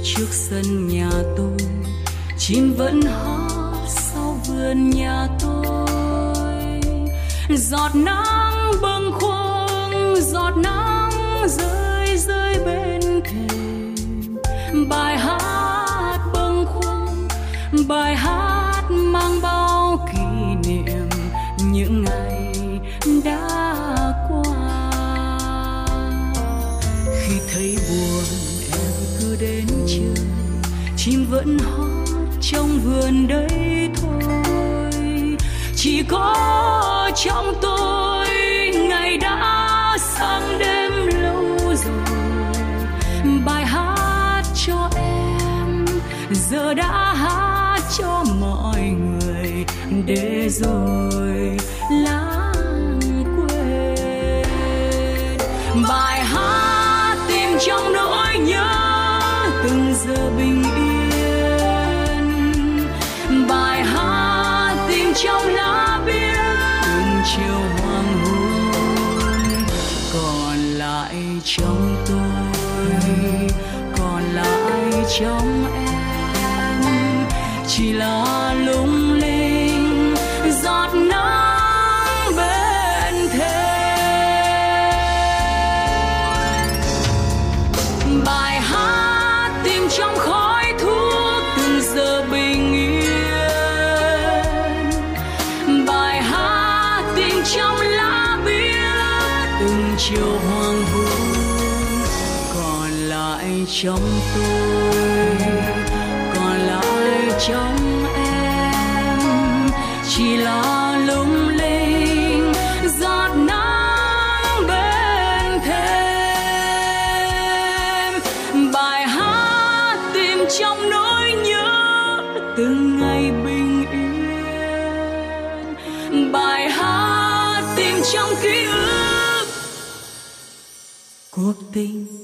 trước sân nhà tôi, chim vẫn hót sau vườn nhà tôi. Giọt nắng giọt nắng rơi rơi bên thềm bài hát bâng khuâng bài hát mang bao kỷ niệm những ngày đã qua. Khi thấy buồn em cứ đến chơi, chim vẫn hót trong vườn đây thôi. Chỉ có trong tôi ngày đã giờ đã hát cho mọi người để rồi lãng quên. Bài hát tìm trong nỗi nhớ từng giờ bình yên. Bài hát tìm trong lá biếc từng chiều hoàng hôn. Còn lại trong tôi, còn lại trong em lò lung linh, giọt nắng bên thềm bài hát tìm trong khói thuốc từng giờ bình yên. Bài hát tìm trong lá bia từng chiều hoàng hôn. Còn lại trong tôi, còn lại trong chỉ là lung linh, giọt nắng bên thêm bài hát tìm trong nỗi nhớ từng ngày bình yên. Bài hát tìm trong ký ức cuộc tình.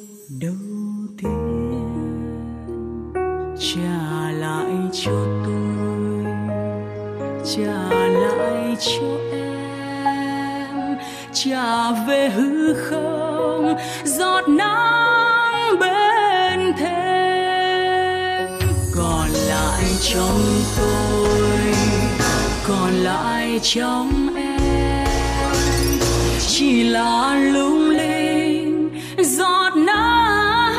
Cho em. Trả về hư không, giọt nắng bên thêm. Còn lại trong tôi, còn lại trong em. Chỉ là lung linh, giọt nắng.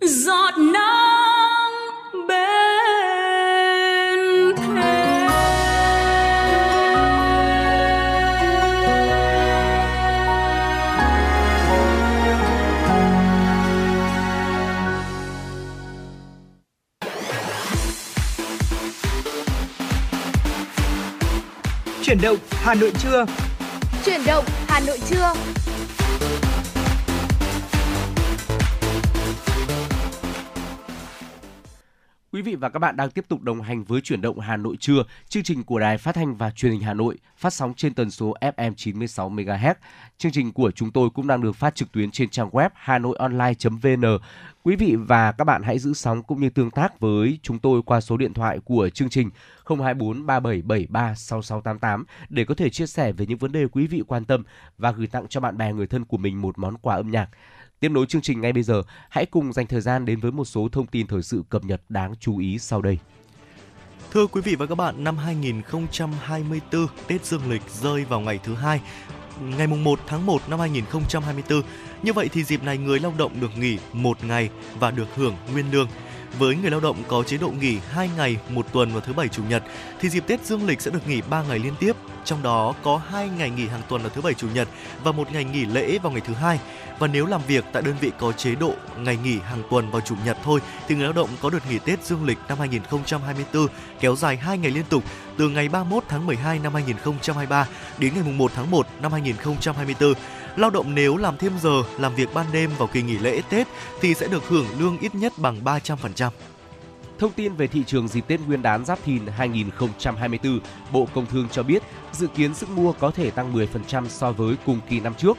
Giọt nắng. Chuyển động Hà Nội trưa. Chuyển động Hà Nội trưa. Quý vị và các bạn đang tiếp tục đồng hành với chuyển động Hà Nội trưa, chương trình của Đài Phát thanh và Truyền hình Hà Nội, phát sóng trên tần số FM 96 MHz. Chương trình của chúng tôi cũng đang được phát trực tuyến trên trang web hanoionline.vn. Quý vị và các bạn hãy giữ sóng cũng như tương tác với chúng tôi qua số điện thoại của chương trình 024 3773 6688 để có thể chia sẻ về những vấn đề quý vị quan tâm và gửi tặng cho bạn bè người thân của mình một món quà âm nhạc. Tiếp nối chương trình ngay bây giờ, hãy cùng dành thời gian đến với một số thông tin thời sự cập nhật đáng chú ý sau đây. Thưa quý vị và các bạn, năm 2024, Tết Dương lịch rơi vào ngày thứ hai, ngày mùng 1 tháng 1 năm 2024. Như vậy thì dịp này người lao động được nghỉ một ngày và được hưởng nguyên lương. Với người lao động có chế độ nghỉ 2 ngày một tuần vào thứ bảy chủ nhật thì dịp Tết Dương lịch sẽ được nghỉ 3 ngày liên tiếp, trong đó có 2 ngày nghỉ hàng tuần vào thứ bảy chủ nhật và một ngày nghỉ lễ vào ngày thứ hai. Và nếu làm việc tại đơn vị có chế độ ngày nghỉ hàng tuần vào chủ nhật thôi thì người lao động có được nghỉ Tết Dương lịch năm 2024 kéo dài 2 ngày liên tục từ ngày 31 tháng 12 năm 2023 đến ngày 1 tháng 1 năm 2024. Lao động nếu làm thêm giờ, làm việc ban đêm vào kỳ nghỉ lễ Tết thì sẽ được hưởng lương ít nhất bằng 300%. Thông tin về thị trường dịp Tết Nguyên đán Giáp Thìn 2024, Bộ Công Thương cho biết dự kiến sức mua có thể tăng 10% so với cùng kỳ năm trước.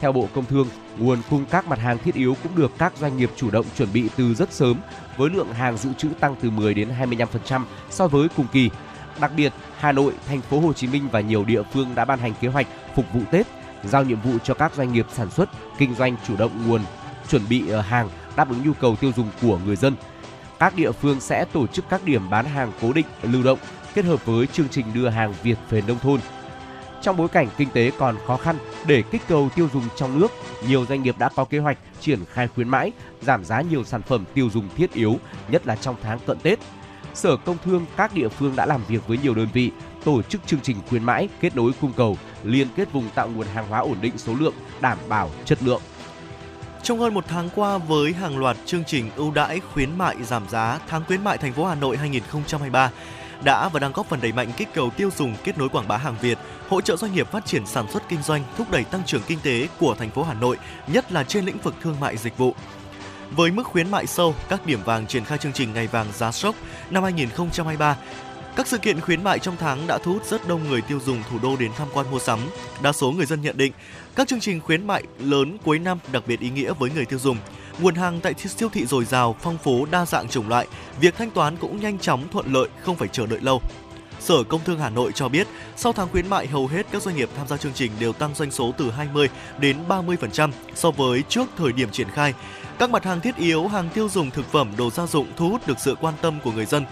Theo Bộ Công Thương, nguồn cung các mặt hàng thiết yếu cũng được các doanh nghiệp chủ động chuẩn bị từ rất sớm, với lượng hàng dự trữ tăng từ 10 đến 25% so với cùng kỳ. Đặc biệt, Hà Nội, thành phố Hồ Chí Minh và nhiều địa phương đã ban hành kế hoạch phục vụ Tết, giao nhiệm vụ cho các doanh nghiệp sản xuất, kinh doanh chủ động nguồn chuẩn bị ờ, hàng đáp ứng nhu cầu tiêu dùng của người dân. Các địa phương sẽ tổ chức các điểm bán hàng cố định, lưu động kết hợp với chương trình đưa hàng Việt về nông thôn. Trong bối cảnh kinh tế còn khó khăn, để kích cầu tiêu dùng trong nước, nhiều doanh nghiệp đã có kế hoạch triển khai khuyến mãi, giảm giá nhiều sản phẩm tiêu dùng thiết yếu, nhất là trong tháng cận Tết. Sở Công Thương các địa phương đã làm việc với nhiều đơn vị tổ chức chương trình khuyến mãi kết nối cung cầu, liên kết vùng tạo nguồn hàng hóa ổn định số lượng, đảm bảo chất lượng. Trong hơn một tháng qua với hàng loạt chương trình ưu đãi khuyến mại giảm giá tháng khuyến mại thành phố Hà Nội 2023 đã và đang góp phần đẩy mạnh kích cầu tiêu dùng, kết nối quảng bá hàng Việt, hỗ trợ doanh nghiệp phát triển sản xuất kinh doanh, thúc đẩy tăng trưởng kinh tế của thành phố Hà Nội, nhất là trên lĩnh vực thương mại dịch vụ. Với mức khuyến mại sâu, các điểm vàng triển khai chương trình ngày vàng giá sốc năm 2023 các sự kiện khuyến mại trong tháng đã thu hút rất đông người tiêu dùng thủ đô đến tham quan mua sắm. Đa số người dân nhận định các chương trình khuyến mại lớn cuối năm đặc biệt ý nghĩa với người tiêu dùng. Nguồn hàng tại siêu thị dồi dào, phong phú, đa dạng chủng loại, việc thanh toán cũng nhanh chóng thuận lợi, không phải chờ đợi lâu. Sở Công Thương Hà Nội cho biết, sau tháng khuyến mại hầu hết các doanh nghiệp tham gia chương trình đều tăng doanh số từ 20 đến 30% so với trước thời điểm triển khai. Các mặt hàng thiết yếu, hàng tiêu dùng thực phẩm, đồ gia dụng thu hút được sự quan tâm của người dân.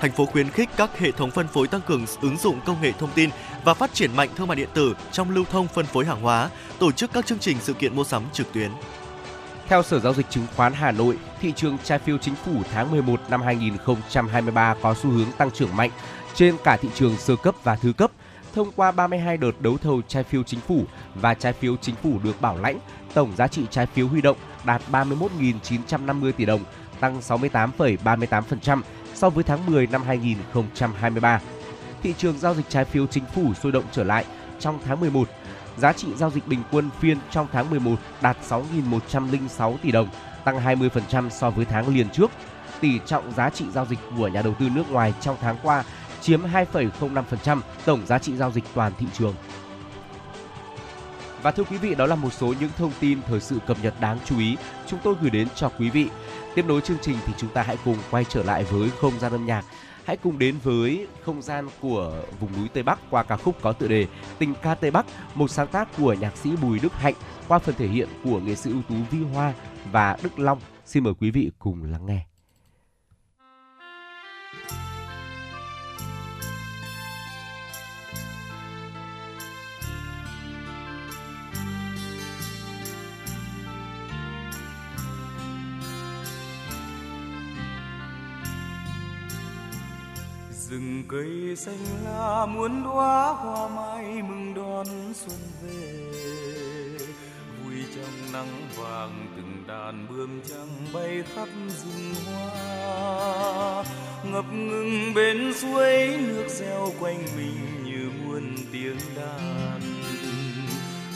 Thành phố khuyến khích các hệ thống phân phối tăng cường ứng dụng công nghệ thông tin và phát triển mạnh thương mại điện tử trong lưu thông phân phối hàng hóa, tổ chức các chương trình sự kiện mua sắm trực tuyến. Theo Sở Giao dịch Chứng khoán Hà Nội, thị trường trái phiếu chính phủ tháng 11 năm 2023 có xu hướng tăng trưởng mạnh trên cả thị trường sơ cấp và thứ cấp. Thông qua 32 đợt đấu thầu trái phiếu chính phủ và trái phiếu chính phủ được bảo lãnh, tổng giá trị trái phiếu huy động đạt 31.950 tỷ đồng, tăng 68,38% so với tháng 10 năm 2023. Thị trường giao dịch trái phiếu chính phủ sôi động trở lại trong tháng 11. Giá trị giao dịch bình quân phiên trong tháng 11 đạt 6.106 tỷ đồng, tăng 20% so với tháng liền trước. Tỷ trọng giá trị giao dịch của nhà đầu tư nước ngoài trong tháng qua chiếm 2,05% tổng giá trị giao dịch toàn thị trường. Và thưa quý vị, đó là một số những thông tin thời sự cập nhật đáng chú ý chúng tôi gửi đến cho quý vị. Tiếp nối chương trình thì chúng ta hãy cùng quay trở lại với không gian âm nhạc. Hãy cùng đến với không gian của vùng núi Tây Bắc qua ca khúc có tựa đề Tình ca Tây Bắc, một sáng tác của nhạc sĩ Bùi Đức Hạnh qua phần thể hiện của nghệ sĩ ưu tú Vi Hoa và Đức Long. Xin mời quý vị cùng lắng nghe. Rừng cây xanh la muốn đóa hoa mai mừng đón xuân về. Vui trong nắng vàng từng đàn bướm trắng bay khắp rừng hoa. Ngập ngừng bên suối nước reo quanh mình như muôn muôn tiếng đàn.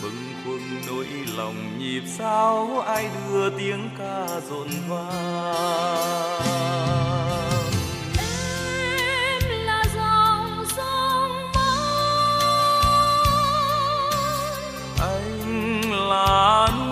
Bâng khuâng nỗi lòng nhịp sao ai đưa tiếng ca rộn vang. Vui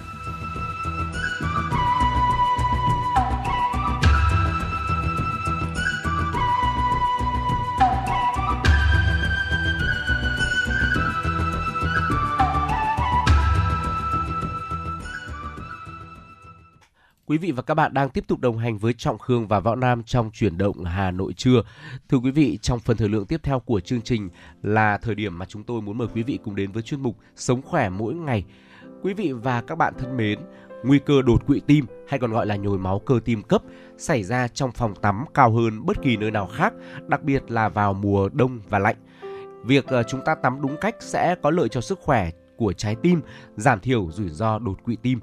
Quý vị và các bạn đang tiếp tục đồng hành với Trọng Khương và Võ Nam trong chuyển động Hà Nội trưa. Thưa quý vị, trong phần thời lượng tiếp theo của chương trình là thời điểm mà chúng tôi muốn mời quý vị cùng đến với chuyên mục Sống khỏe mỗi ngày. Quý vị và các bạn thân mến, nguy cơ đột quỵ tim hay còn gọi là nhồi máu cơ tim cấp xảy ra trong phòng tắm cao hơn bất kỳ nơi nào khác, đặc biệt là vào mùa đông và lạnh. Việc ờ, chúng ta tắm đúng cách sẽ có lợi cho sức khỏe của trái tim, giảm thiểu rủi ro đột quỵ tim.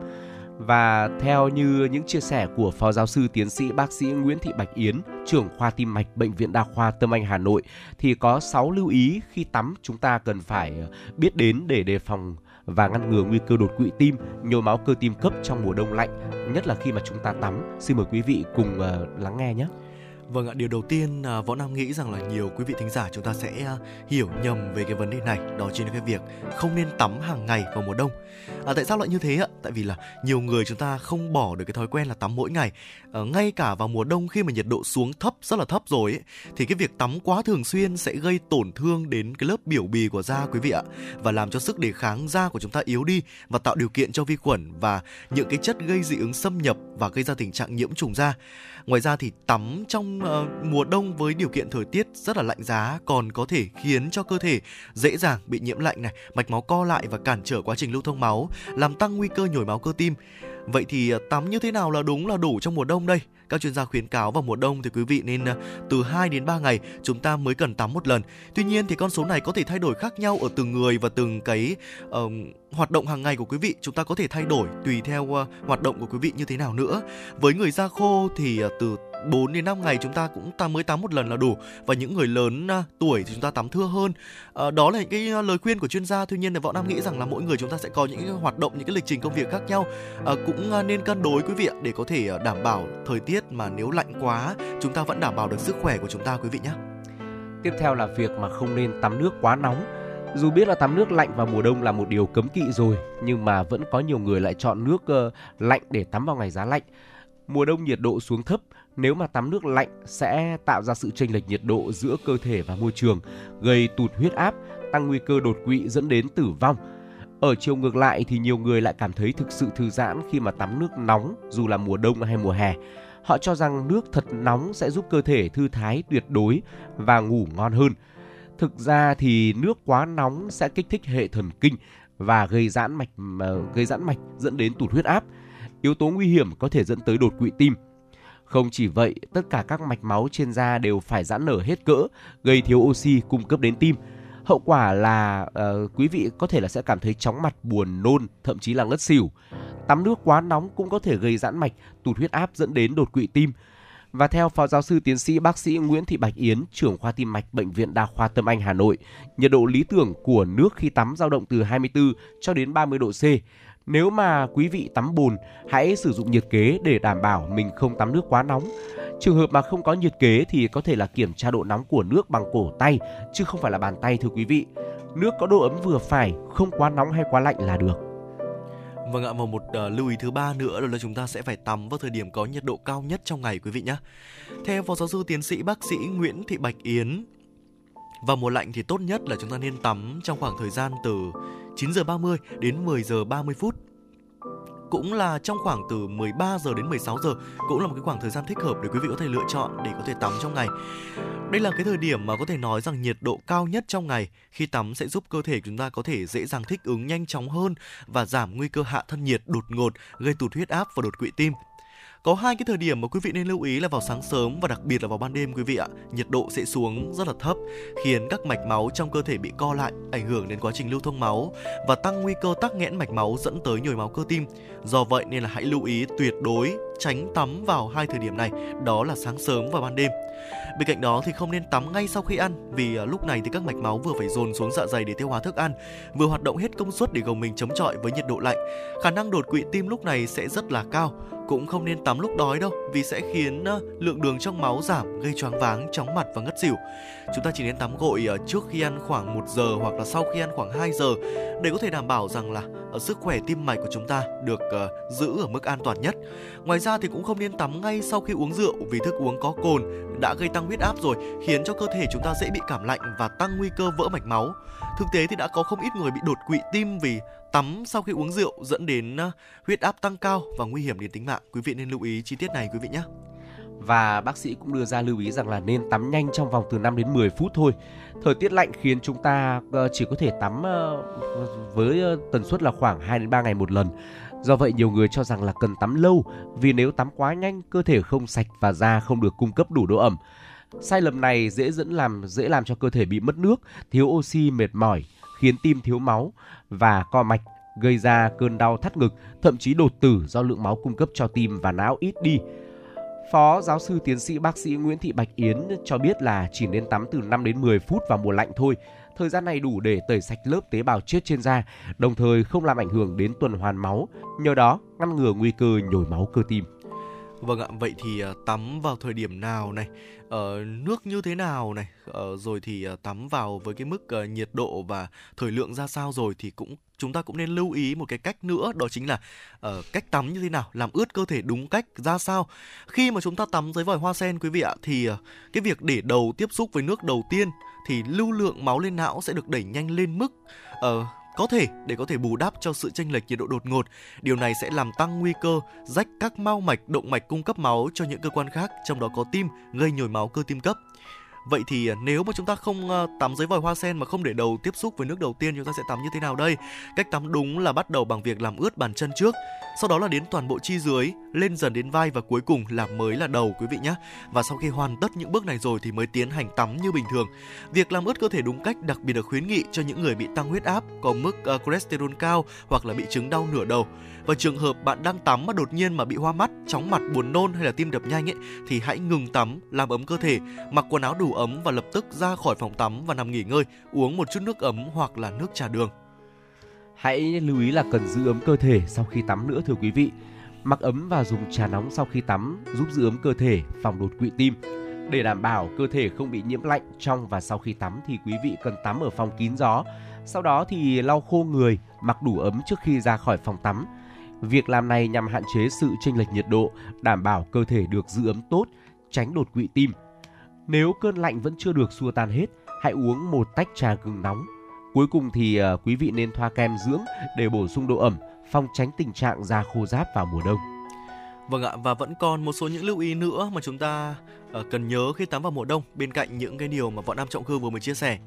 Và theo như những chia sẻ của Phó Giáo sư Tiến sĩ Bác sĩ Nguyễn Thị Bạch Yến, trưởng khoa tim mạch Bệnh viện Đa khoa Tâm Anh Hà Nội thì có 6 lưu ý khi tắm chúng ta cần phải ờ, biết đến để đề phòng và ngăn ngừa nguy cơ đột quỵ tim, nhồi máu cơ tim cấp trong mùa đông lạnh, nhất là khi mà chúng ta tắm. Xin mời quý vị cùng ờ, lắng nghe nhé. Vâng ạ, điều đầu tiên ờ, Võ Nam nghĩ rằng là nhiều quý vị thính giả chúng ta sẽ hiểu nhầm về cái vấn đề này, đó chính là cái việc không nên tắm hàng ngày vào mùa đông. À, tại sao lại như thế ạ? Tại vì là nhiều người chúng ta không bỏ được cái thói quen là tắm mỗi ngày. À, ngay cả vào mùa đông khi mà nhiệt độ xuống thấp rất là thấp rồi ấy, thì cái việc tắm quá thường xuyên sẽ gây tổn thương đến cái lớp biểu bì của da quý vị ạ và làm cho sức đề kháng da của chúng ta yếu đi và tạo điều kiện cho vi khuẩn và những cái chất gây dị ứng xâm nhập và gây ra tình trạng nhiễm trùng da. Ngoài ra thì tắm trong uh, mùa đông với điều kiện thời tiết rất là lạnh giá còn có thể khiến cho cơ thể dễ dàng bị nhiễm lạnh này, mạch máu co lại và cản trở quá trình lưu thông máu, làm tăng nguy cơ nhồi máu cơ tim. Vậy thì uh, tắm như thế nào là đúng là đủ trong mùa đông đây? Các chuyên gia khuyến cáo vào mùa đông thì quý vị nên ờ, từ 2 đến 3 ngày chúng ta mới cần tắm một lần. Tuy nhiên thì con số này có thể thay đổi khác nhau ở từng người và từng cái uh, hoạt động hàng ngày của quý vị chúng ta có thể thay đổi tùy theo uh, hoạt động của quý vị như thế nào nữa. Với người da khô thì uh, từ 4 đến 5 ngày chúng ta cũng ta mới tắm một lần là đủ và những người lớn à, tuổi thì chúng ta tắm thưa hơn. À, đó là những cái à, lời khuyên của chuyên gia. Tuy nhiên thì võ nam nghĩ rằng là mỗi người chúng ta sẽ có những cái hoạt động những cái lịch trình công việc khác nhau. Ờ, à, cũng nên cân đối quý vị ạ để có thể à, đảm bảo thời tiết mà nếu lạnh quá chúng ta vẫn đảm bảo được sức khỏe của chúng ta quý vị nhé. Tiếp theo là việc mà không nên tắm nước quá nóng dù biết là tắm nước lạnh vào mùa đông là một điều cấm kỵ rồi, nhưng mà vẫn có nhiều người lại chọn nước uh, lạnh để tắm vào ngày giá lạnh. Mùa đông nhiệt độ xuống thấp, nếu mà tắm nước lạnh sẽ tạo ra sự chênh lệch nhiệt độ giữa cơ thể và môi trường, gây tụt huyết áp, tăng nguy cơ đột quỵ dẫn đến tử vong. Ở chiều ngược lại thì nhiều người lại cảm thấy thực sự thư giãn khi mà tắm nước nóng dù là mùa đông hay mùa hè. Họ cho rằng nước thật nóng sẽ giúp cơ thể thư thái tuyệt đối và ngủ ngon hơn. Thực ra thì nước quá nóng sẽ kích thích hệ thần kinh và gây giãn mạch ờ, gây giãn mạch dẫn đến tụt huyết áp. Yếu tố nguy hiểm có thể dẫn tới đột quỵ tim. Không chỉ vậy, tất cả các mạch máu trên da đều phải giãn nở hết cỡ, gây thiếu oxy cung cấp đến tim. Hậu quả là uh, quý vị có thể là sẽ cảm thấy chóng mặt, buồn nôn, thậm chí là ngất xỉu. Tắm nước quá nóng cũng có thể gây giãn mạch, tụt huyết áp dẫn đến đột quỵ tim. Và theo Phó Giáo sư Tiến sĩ Bác sĩ Nguyễn Thị Bạch Yến, trưởng khoa tim mạch Bệnh viện Đa khoa Tâm Anh Hà Nội, nhiệt độ lý tưởng của nước khi tắm dao động từ 24 cho đến 30 độ C. Nếu mà quý vị tắm bùn, hãy sử dụng nhiệt kế để đảm bảo mình không tắm nước quá nóng. Trường hợp mà không có nhiệt kế thì có thể là kiểm tra độ nóng của nước bằng cổ tay, chứ không phải là bàn tay thưa quý vị. Nước có độ ấm vừa phải, không quá nóng hay quá lạnh là được. Vâng ạ, và một uh, lưu ý thứ ba nữa đó là chúng ta sẽ phải tắm vào thời điểm có nhiệt độ cao nhất trong ngày quý vị nhé. Theo Phó Giáo sư Tiến sĩ Bác sĩ Nguyễn Thị Bạch Yến, vào mùa lạnh thì tốt nhất là chúng ta nên tắm trong khoảng thời gian từ 9 giờ 30 đến 10 giờ 30 phút cũng là trong khoảng từ 13 giờ đến 16 giờ, cũng là một cái khoảng thời gian thích hợp để quý vị có thể lựa chọn để có thể tắm trong ngày. Đây là cái thời điểm mà có thể nói rằng nhiệt độ cao nhất trong ngày khi tắm sẽ giúp cơ thể chúng ta có thể dễ dàng thích ứng nhanh chóng hơn và giảm nguy cơ hạ thân nhiệt đột ngột, gây tụt huyết áp và đột quỵ tim. Có hai cái thời điểm mà quý vị nên lưu ý là vào sáng sớm và đặc biệt là vào ban đêm quý vị ạ. Nhiệt độ sẽ xuống rất là thấp, khiến các mạch máu trong cơ thể bị co lại, ảnh hưởng đến quá trình lưu thông máu và tăng nguy cơ tắc nghẽn mạch máu dẫn tới nhồi máu cơ tim. Do vậy nên là hãy lưu ý tuyệt đối tránh tắm vào hai thời điểm này, đó là sáng sớm và ban đêm. Bên cạnh đó thì không nên tắm ngay sau khi ăn vì à, lúc này thì các mạch máu vừa phải dồn xuống dạ dày để tiêu hóa thức ăn, vừa hoạt động hết công suất để gồng mình chống chọi với nhiệt độ lạnh. Khả năng đột quỵ tim lúc này sẽ rất là cao. Cũng không nên tắm lúc đói đâu vì sẽ khiến lượng đường trong máu giảm gây choáng váng, chóng mặt và ngất xỉu. Chúng ta chỉ nên tắm gội ờ, trước khi ăn khoảng 1 giờ hoặc là sau khi ăn khoảng 2 giờ để có thể đảm bảo rằng là ờ, sức khỏe tim mạch của chúng ta được ờ, giữ ở mức an toàn nhất. Ngoài ra thì cũng không nên tắm ngay sau khi uống rượu vì thức uống có cồn đã gây tăng huyết áp rồi, khiến cho cơ thể chúng ta dễ bị cảm lạnh và tăng nguy cơ vỡ mạch máu. Thực tế thì đã có không ít người bị đột quỵ tim vì tắm sau khi uống rượu dẫn đến ờ, huyết áp tăng cao và nguy hiểm đến tính mạng. Quý vị nên lưu ý chi tiết này quý vị nhé. Và bác sĩ cũng đưa ra lưu ý rằng là nên tắm nhanh trong vòng từ 5 đến 10 phút thôi. Thời tiết lạnh khiến chúng ta ờ, chỉ có thể tắm ờ, với tần suất là khoảng 2 đến 3 ngày một lần. Do vậy nhiều người cho rằng là cần tắm lâu vì nếu tắm quá nhanh cơ thể không sạch và da không được cung cấp đủ độ ẩm. Sai lầm này dễ dẫn làm dễ làm cho cơ thể bị mất nước, thiếu oxy, mệt mỏi, khiến tim thiếu máu và co mạch, gây ra cơn đau thắt ngực, thậm chí đột tử do lượng máu cung cấp cho tim và não ít đi. Phó giáo sư tiến sĩ bác sĩ Nguyễn Thị Bạch Yến cho biết là chỉ nên tắm từ 5 đến 10 phút vào mùa lạnh thôi. Thời gian này đủ để tẩy sạch lớp tế bào chết trên da, đồng thời không làm ảnh hưởng đến tuần hoàn máu, nhờ đó ngăn ngừa nguy cơ nhồi máu cơ tim. Vâng ạ, vậy thì à, tắm vào thời điểm nào này, uh, nước như thế nào này, uh, rồi thì uh, tắm vào với cái mức uh, nhiệt độ và thời lượng ra sao rồi thì cũng chúng ta cũng nên lưu ý một cái cách nữa đó chính là uh, cách tắm như thế nào làm ướt cơ thể đúng cách ra sao. Khi mà chúng ta tắm dưới vòi hoa sen quý vị ạ thì uh, cái việc để đầu tiếp xúc với nước đầu tiên thì lưu lượng máu lên não sẽ được đẩy nhanh lên mức uh, có thể để có thể bù đắp cho sự chênh lệch nhiệt độ đột ngột. Điều này sẽ làm tăng nguy cơ rách các mao mạch, động mạch cung cấp máu cho những cơ quan khác, trong đó có tim, gây nhồi máu cơ tim cấp. Vậy thì à, nếu mà chúng ta không ờ, tắm dưới vòi hoa sen mà không để đầu tiếp xúc với nước đầu tiên chúng ta sẽ tắm như thế nào đây? Cách tắm đúng là bắt đầu bằng việc làm ướt bàn chân trước, sau đó là đến toàn bộ chi dưới, lên dần đến vai và cuối cùng là mới là đầu quý vị nhé. Và sau khi hoàn tất những bước này rồi thì mới tiến hành tắm như bình thường. Việc làm ướt cơ thể đúng cách đặc biệt được khuyến nghị cho những người bị tăng huyết áp, có mức uh, cholesterol cao hoặc là bị chứng đau nửa đầu. Và trường hợp bạn đang tắm mà đột nhiên mà bị hoa mắt, chóng mặt, buồn nôn hay là tim đập nhanh ấy thì hãy ngừng tắm, làm ấm cơ thể, mặc quần áo đủ ấm và lập tức ra khỏi phòng tắm và nằm nghỉ ngơi, uống một chút nước ấm hoặc là nước trà đường. Hãy lưu ý là cần giữ ấm cơ thể sau khi tắm nữa thưa quý vị. Mặc ấm và dùng trà nóng sau khi tắm giúp giữ ấm cơ thể, phòng đột quỵ tim. Để đảm bảo cơ thể không bị nhiễm lạnh trong và sau khi tắm thì quý vị cần tắm ở phòng kín gió. Sau đó thì lau khô người, mặc đủ ấm trước khi ra khỏi phòng tắm. Việc làm này nhằm hạn chế sự chênh lệch nhiệt độ, đảm bảo cơ thể được giữ ấm tốt, tránh đột quỵ tim. Nếu cơn lạnh vẫn chưa được xua tan hết, hãy uống một tách trà gừng nóng. Cuối cùng thì uh, quý vị nên thoa kem dưỡng để bổ sung độ ẩm, phòng tránh tình trạng da khô ráp vào mùa đông. Vâng ạ, và vẫn còn một số những lưu ý nữa mà chúng ta uh, cần nhớ khi tắm vào mùa đông bên cạnh những cái điều mà Võ Nam Trọng Khương vừa mới chia sẻ.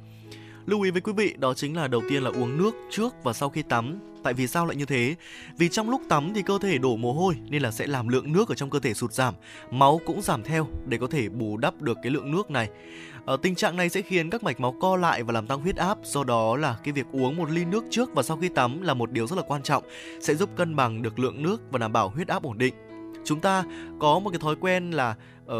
Lưu ý với quý vị đó chính là đầu tiên là uống nước trước và sau khi tắm. Tại vì sao lại như thế? Vì trong lúc tắm thì cơ thể đổ mồ hôi nên là sẽ làm lượng nước ở trong cơ thể sụt giảm, máu cũng giảm theo để có thể bù đắp được cái lượng nước này. Ở tình trạng này sẽ khiến các mạch máu co lại và làm tăng huyết áp, do đó là cái việc uống một ly nước trước và sau khi tắm là một điều rất là quan trọng, sẽ giúp cân bằng được lượng nước và đảm bảo huyết áp ổn định. Chúng ta có một cái thói quen là uh,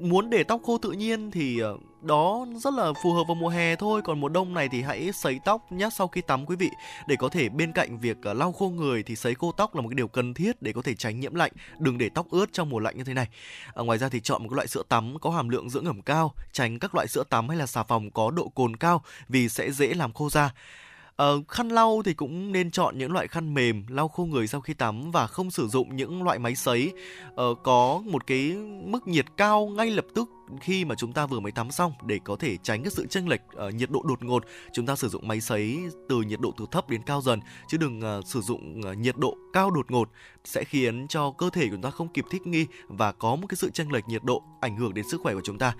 muốn để tóc khô tự nhiên thì uh, đó rất là phù hợp vào mùa hè thôi. Còn mùa đông này thì hãy sấy tóc nhé sau khi tắm quý vị để có thể bên cạnh việc à, lau khô người thì sấy khô tóc là một cái điều cần thiết để có thể tránh nhiễm lạnh. Đừng để tóc ướt trong mùa lạnh như thế này. À, ngoài ra thì chọn một cái loại sữa tắm có hàm lượng dưỡng ẩm cao tránh các loại sữa tắm hay là xà phòng có độ cồn cao vì sẽ dễ làm khô da. Uh, khăn lau thì cũng nên chọn những loại khăn mềm lau khô người sau khi tắm và không sử dụng những loại máy sấy. Uh, có một cái mức nhiệt cao ngay lập tức khi mà chúng ta vừa mới tắm xong để có thể tránh cái sự chênh lệch uh, nhiệt độ đột ngột chúng ta sử dụng máy sấy từ nhiệt độ từ thấp đến cao dần. Chứ đừng uh, sử dụng uh, nhiệt độ cao đột ngột sẽ khiến cho cơ thể của chúng ta không kịp thích nghi và có một cái sự chênh lệch nhiệt độ ảnh hưởng đến sức khỏe của chúng ta.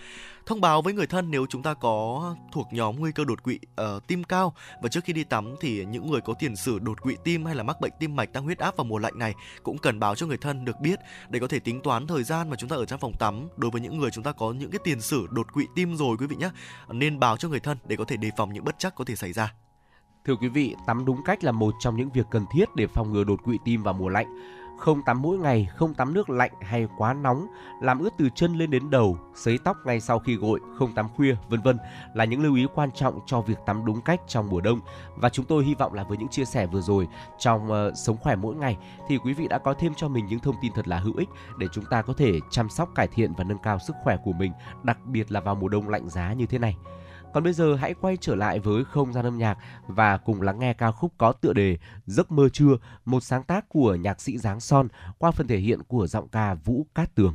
Thông báo với người thân nếu chúng ta có thuộc nhóm nguy cơ đột quỵ uh, tim cao. Và trước khi đi tắm thì những người có tiền sử đột quỵ tim hay là mắc bệnh tim mạch tăng huyết áp vào mùa lạnh này cũng cần báo cho người thân được biết để có thể tính toán thời gian mà chúng ta ở trong phòng tắm. Đối với những người chúng ta có những cái tiền sử đột quỵ tim rồi quý vị nhé nên báo cho người thân để có thể đề phòng những bất chắc có thể xảy ra. Thưa quý vị, tắm đúng cách là một trong những việc cần thiết để phòng ngừa đột quỵ tim vào mùa lạnh không tắm mỗi ngày, không tắm nước lạnh hay quá nóng, làm ướt từ chân lên đến đầu, sấy tóc ngay sau khi gội, không tắm khuya, vân vân là những lưu ý quan trọng cho việc tắm đúng cách trong mùa đông. Và chúng tôi hy vọng là với những chia sẻ vừa rồi trong uh, sống khỏe mỗi ngày thì quý vị đã có thêm cho mình những thông tin thật là hữu ích để chúng ta có thể chăm sóc cải thiện và nâng cao sức khỏe của mình, đặc biệt là vào mùa đông lạnh giá như thế này. Còn bây giờ hãy quay trở lại với không gian âm nhạc và cùng lắng nghe ca khúc có tựa đề Giấc mơ trưa, một sáng tác của nhạc sĩ Giáng Son qua phần thể hiện của giọng ca Vũ Cát Tường.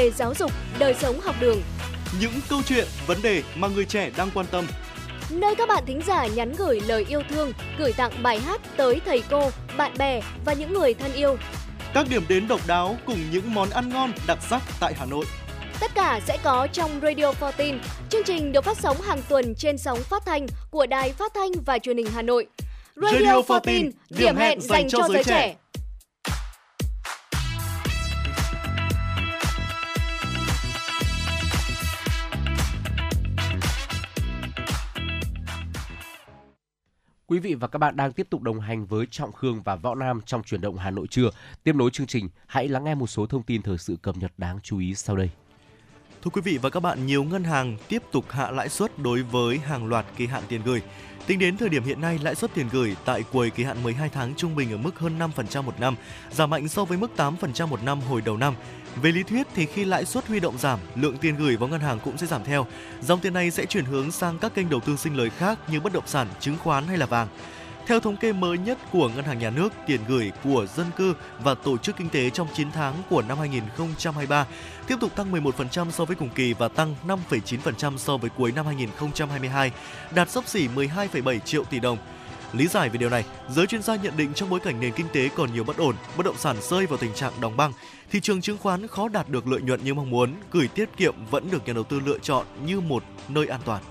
Về giáo dục, đời sống học đường. Những câu chuyện, vấn đề mà người trẻ đang quan tâm. Nơi các bạn thính giả nhắn gửi lời yêu thương, gửi tặng bài hát tới thầy cô, bạn bè và những người thân yêu. Các điểm đến độc đáo cùng những món ăn ngon đặc sắc tại Hà Nội. Tất cả sẽ có trong Radio 14. Chương trình được phát sóng hàng tuần trên sóng phát thanh của Đài Phát thanh và Truyền hình Hà Nội. Radio 14, điểm hẹn dành cho giới trẻ. Quý vị và các bạn đang tiếp tục đồng hành với Trọng Khương và Võ Nam trong chuyển động Hà Nội trưa. Tiếp nối chương trình, hãy lắng nghe một số thông tin thời sự cập nhật đáng chú ý sau đây. Thưa quý vị và các bạn, nhiều ngân hàng tiếp tục hạ lãi suất đối với hàng loạt kỳ hạn tiền gửi. Tính đến thời điểm hiện nay, lãi suất tiền gửi tại quầy kỳ hạn 12 tháng trung bình ở mức hơn 5% một năm, giảm mạnh so với mức 8% một năm hồi đầu năm. Về lý thuyết thì khi lãi suất huy động giảm, lượng tiền gửi vào ngân hàng cũng sẽ giảm theo. Dòng tiền này sẽ chuyển hướng sang các kênh đầu tư sinh lời khác như bất động sản, chứng khoán hay là vàng. Theo thống kê mới nhất của Ngân hàng Nhà nước, tiền gửi của dân cư và tổ chức kinh tế trong 9 tháng của năm 2023 tiếp tục tăng 11% so với cùng kỳ và tăng 5,9% so với cuối năm 2022, đạt sấp xỉ 12,7 triệu tỷ đồng. Lý giải về điều này, giới chuyên gia nhận định trong bối cảnh nền kinh tế còn nhiều bất ổn, bất động sản rơi vào tình trạng đóng băng, thị trường chứng khoán khó đạt được lợi nhuận như mong muốn, gửi tiết kiệm vẫn được nhà đầu tư lựa chọn như một nơi an toàn.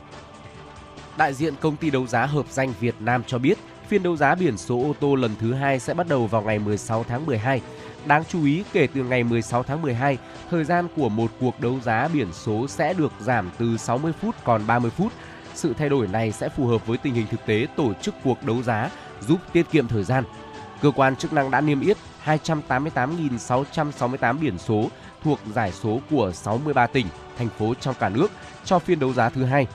Đại diện công ty đấu giá hợp danh Việt Nam cho biết, phiên đấu giá biển số ô tô lần thứ hai sẽ bắt đầu vào ngày 16 tháng 12. Đáng chú ý, kể từ ngày 16 tháng 12, thời gian của một cuộc đấu giá biển số sẽ được giảm từ 60 phút còn 30 phút. Sự thay đổi này sẽ phù hợp với tình hình thực tế tổ chức cuộc đấu giá, giúp tiết kiệm thời gian. Cơ quan chức năng đã niêm yết 288.668 biển số thuộc giải số của 63 tỉnh, thành phố trong cả nước cho phiên đấu giá thứ hai.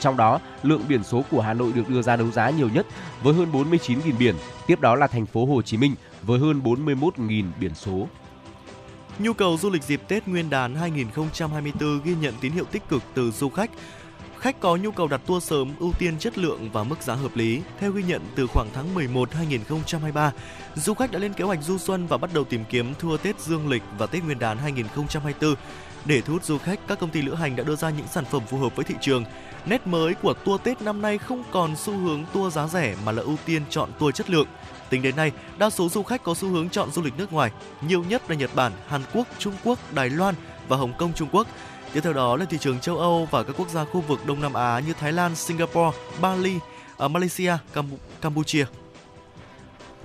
Trong đó, lượng biển số của Hà Nội được đưa ra đấu giá nhiều nhất với hơn 49.000 biển, tiếp đó là thành phố Hồ Chí Minh với hơn 41.000 biển số. Nhu cầu du lịch dịp Tết Nguyên đán 2024 ghi nhận tín hiệu tích cực từ du khách. Khách có nhu cầu đặt tour sớm ưu tiên chất lượng và mức giá hợp lý. Theo ghi nhận từ khoảng tháng 11 2023, du khách đã lên kế hoạch du xuân và bắt đầu tìm kiếm tour Tết Dương lịch và Tết Nguyên đán 2024. Để thu hút du khách, các công ty lữ hành đã đưa ra những sản phẩm phù hợp với thị trường. Nét mới của tour Tết năm nay không còn xu hướng tour giá rẻ mà là ưu tiên chọn tour chất lượng. Tính đến nay, đa số du khách có xu hướng chọn du lịch nước ngoài, nhiều nhất là Nhật Bản, Hàn Quốc, Trung Quốc, Đài Loan và Hồng Kông Trung Quốc. Tiếp theo đó là thị trường châu Âu và các quốc gia khu vực Đông Nam Á như Thái Lan, Singapore, Bali, ở Malaysia, Cam- Campuchia.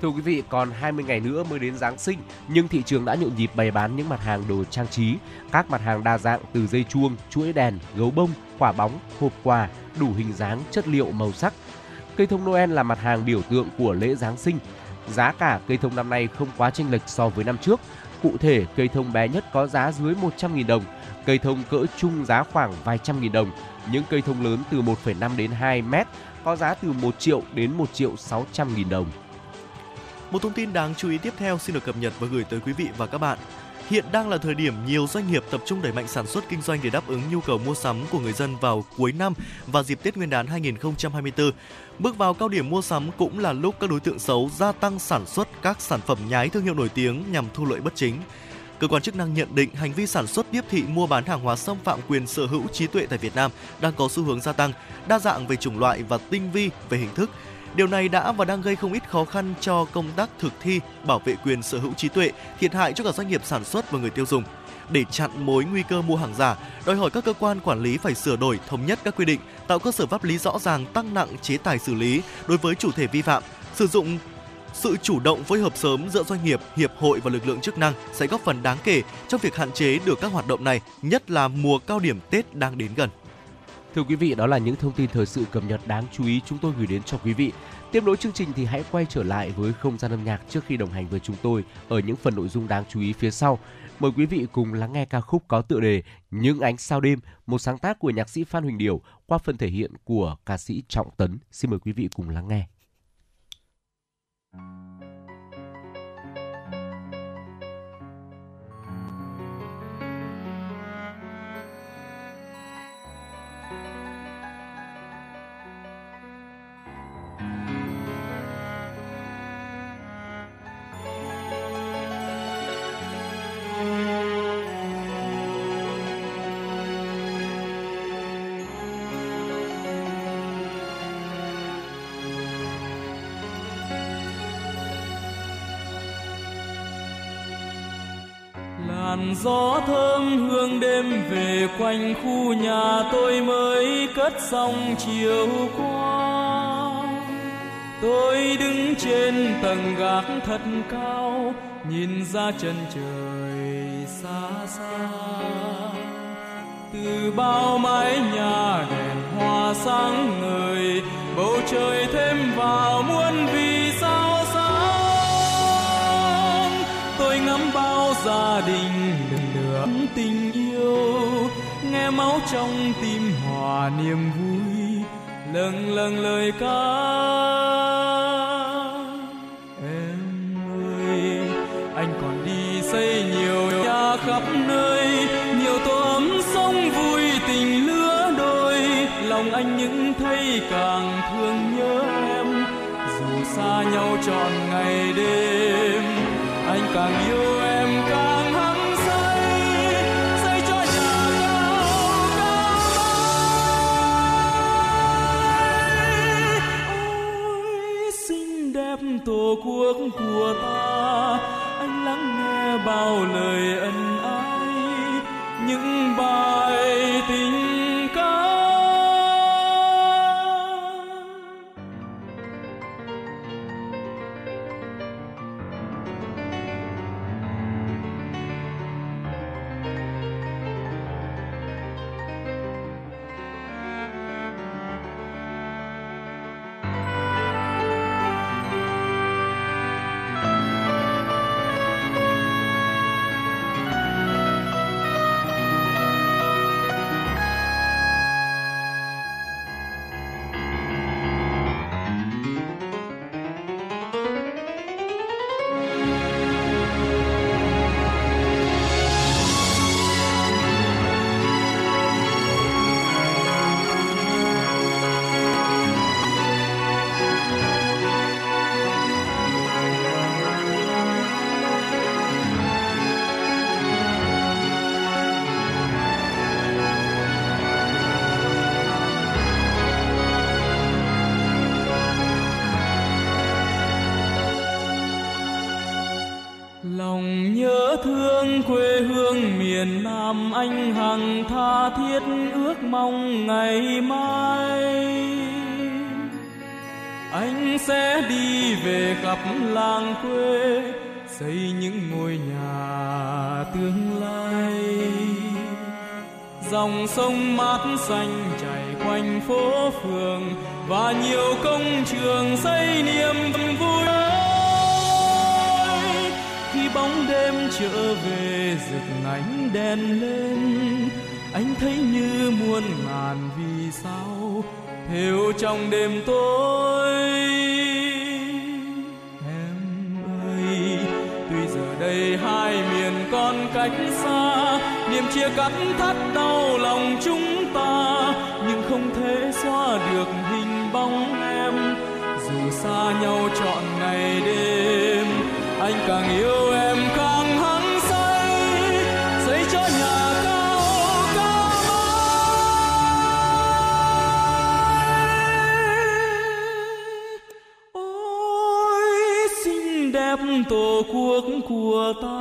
Thưa quý vị, còn 20 ngày nữa mới đến Giáng sinh, nhưng thị trường đã nhộn nhịp bày bán những mặt hàng đồ trang trí, các mặt hàng đa dạng từ dây chuông, chuỗi đèn, gấu bông, quả bóng, hộp quà, đủ hình dáng, chất liệu, màu sắc. Cây thông Noel là mặt hàng biểu tượng của lễ Giáng sinh. Giá cả cây thông năm nay không quá chênh lệch so với năm trước. Cụ thể, cây thông bé nhất có giá dưới 100.000 đồng, cây thông cỡ trung giá khoảng vài trăm nghìn đồng. Những cây thông lớn từ 1,5 đến 2 mét có giá từ 1 triệu đến 1 triệu 600 nghìn đồng. Một thông tin đáng chú ý tiếp theo xin được cập nhật và gửi tới quý vị và các bạn. Hiện đang là thời điểm nhiều doanh nghiệp tập trung đẩy mạnh sản xuất kinh doanh để đáp ứng nhu cầu mua sắm của người dân vào cuối năm và dịp Tết Nguyên đán 2024. Bước vào cao điểm mua sắm cũng là lúc các đối tượng xấu gia tăng sản xuất các sản phẩm nhái thương hiệu nổi tiếng nhằm thu lợi bất chính. Cơ quan chức năng nhận định hành vi sản xuất tiếp thị mua bán hàng hóa xâm phạm quyền sở hữu trí tuệ tại Việt Nam đang có xu hướng gia tăng, đa dạng về chủng loại và tinh vi về hình thức. Điều này đã và đang gây không ít khó khăn cho công tác thực thi, bảo vệ quyền sở hữu trí tuệ, thiệt hại cho cả doanh nghiệp sản xuất và người tiêu dùng. Để chặn mối nguy cơ mua hàng giả, đòi hỏi các cơ quan quản lý phải sửa đổi, thống nhất các quy định, tạo cơ sở pháp lý rõ ràng, tăng nặng chế tài xử lý đối với chủ thể vi phạm, sử dụng sự chủ động phối hợp sớm giữa doanh nghiệp, hiệp hội và lực lượng chức năng sẽ góp phần đáng kể trong việc hạn chế được các hoạt động này, nhất là mùa cao điểm Tết đang đến gần. Thưa quý vị, đó là những thông tin thời sự cập nhật đáng chú ý chúng tôi gửi đến cho quý vị. Tiếp nối chương trình thì hãy quay trở lại với không gian âm nhạc trước khi đồng hành với chúng tôi ở những phần nội dung đáng chú ý phía sau. Mời quý vị cùng lắng nghe ca khúc có tựa đề Những ánh sao đêm, một sáng tác của nhạc sĩ Phan Huỳnh Điểu qua phần thể hiện của ca sĩ Trọng Tấn. Xin mời quý vị cùng lắng nghe. Gió thơm hương đêm về quanh khu nhà tôi mới cất xong chiều qua. Tôi đứng trên tầng gác thật cao, nhìn ra chân trời xa xa. Từ bao mái nhà đèn hoa sáng ngời, bầu trời thêm vào muôn vì sao sáng. Tôi ngắm bao gia đình tình yêu, nghe máu trong tim hòa niềm vui lâng lâng lời ca. Em ơi, anh còn đi xây nhiều nhà khắp nơi, nhiều tổ ấm sông vui tình lứa đôi, lòng anh những thấy càng thương nhớ em. Dù xa nhau trọn ngày đêm, anh càng yêu tổ quốc của ta. Anh lắng nghe bao lời ân ái những bài tình sông mát xanh chảy quanh phố phường, và nhiều công trường xây niềm vui. Ơi khi bóng đêm trở về, rực ánh đèn lên, anh thấy như muôn ngàn vì sao thêu trong đêm tối. Em ơi, tuy giờ đây hai miền còn cách xa chia cắt thắt đau lòng chúng ta, nhưng không thể xóa được hình bóng em. Dù xa nhau trọn ngày đêm, anh càng yêu em càng hăng say. Xây cho nhà cao cao mãi ôi, xinh đẹp tổ quốc của ta.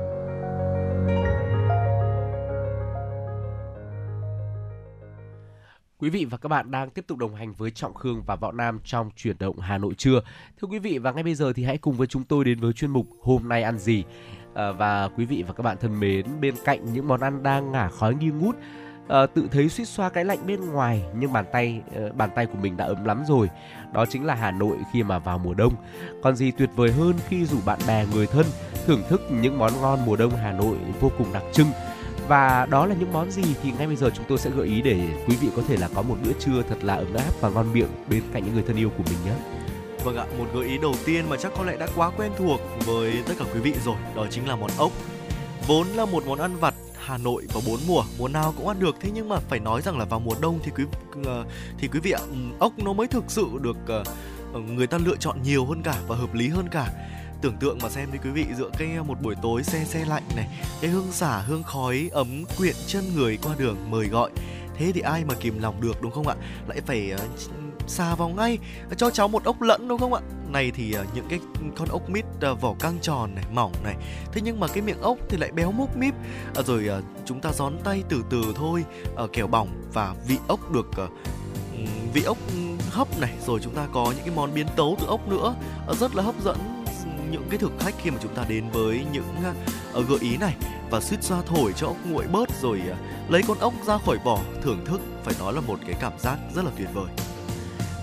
Quý vị và các bạn đang tiếp tục đồng hành với Trọng Khương và Võ Nam trong chuyển động Hà Nội trưa. Thưa quý vị và ngay bây giờ thì hãy cùng với chúng tôi đến với chuyên mục Hôm nay ăn gì. À, và quý vị và các bạn thân mến, bên cạnh những món ăn đang ngả khói nghi ngút, à, tự thấy suýt xoa cái lạnh bên ngoài nhưng bàn tay à, bàn tay của mình đã ấm lắm rồi. Đó chính là Hà Nội khi mà vào mùa đông. Còn gì tuyệt vời hơn khi rủ bạn bè người thân thưởng thức những món ngon mùa đông Hà Nội vô cùng đặc trưng và đó là những món gì thì ngay bây giờ chúng tôi sẽ gợi ý để quý vị có thể là có một bữa trưa thật là ấm áp và ngon miệng bên cạnh những người thân yêu của mình nhé. Vâng ạ, một gợi ý đầu tiên mà chắc có lẽ đã quá quen thuộc với tất cả quý vị rồi, đó chính là món ốc. Vốn là một món ăn vặt Hà Nội vào bốn mùa, mùa nào cũng ăn được thế nhưng mà phải nói rằng là vào mùa đông thì quý ờ, thì quý vị ạ, ốc nó mới thực sự được ờ, ờ, người ta lựa chọn nhiều hơn cả và hợp lý hơn cả tưởng tượng mà xem đi quý vị giữa cái ờ, một buổi tối xe xe lạnh này cái hương xả hương khói ấm quyện chân người qua đường mời gọi. Thế thì ai mà kìm lòng được đúng không ạ? Lại phải uh, xà vào ngay ờ, cho cháu một ốc lẫn đúng không ạ? Này thì uh, những cái con ốc mít uh, vỏ căng tròn này mỏng này. Thế nhưng mà cái miệng ốc thì lại béo múc míp. Uh, rồi uh, chúng ta gión tay từ từ thôi uh, kẻo bỏng và vị ốc được uh, vị ốc hấp này. Rồi chúng ta có những cái món biến tấu từ ốc nữa uh, rất là hấp dẫn những cái thực khách khi mà chúng ta đến với những uh, gợi ý này và suýt xoa thổi cho ốc nguội bớt rồi uh, lấy con ốc ra khỏi vỏ thưởng thức phải nói là một cái cảm giác rất là tuyệt vời.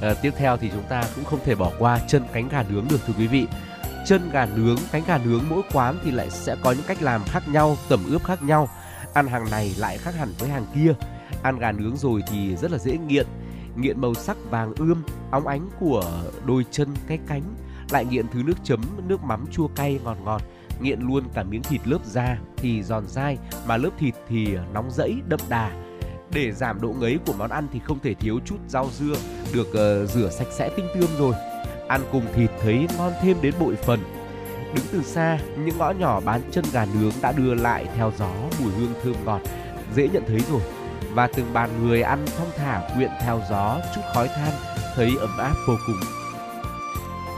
À, tiếp theo thì chúng ta cũng không thể bỏ qua chân cánh gà nướng được thưa quý vị. Chân gà nướng, cánh gà nướng mỗi quán thì lại sẽ có những cách làm khác nhau, tẩm ướp khác nhau. Ăn hàng này lại khác hẳn với hàng kia. Ăn gà nướng rồi thì rất là dễ nghiện, nghiện màu sắc vàng ươm, óng ánh của đôi chân cái cánh lại nghiện thứ nước chấm nước mắm chua cay ngọt ngọt. Nghiện luôn cả miếng thịt lớp da thì giòn dai mà lớp thịt thì ờ, nóng rẫy đậm đà. Để giảm độ ngấy của món ăn thì không thể thiếu chút rau dưa được uh, rửa sạch sẽ tinh tươm rồi. Ăn cùng thịt thấy ngon thêm đến bội phần. Đứng từ xa những ngõ nhỏ bán chân gà nướng đã đưa lại theo gió mùi hương thơm ngọt dễ nhận thấy rồi. Và từng bàn người ăn thong thả quyện theo gió chút khói than thấy ấm áp vô cùng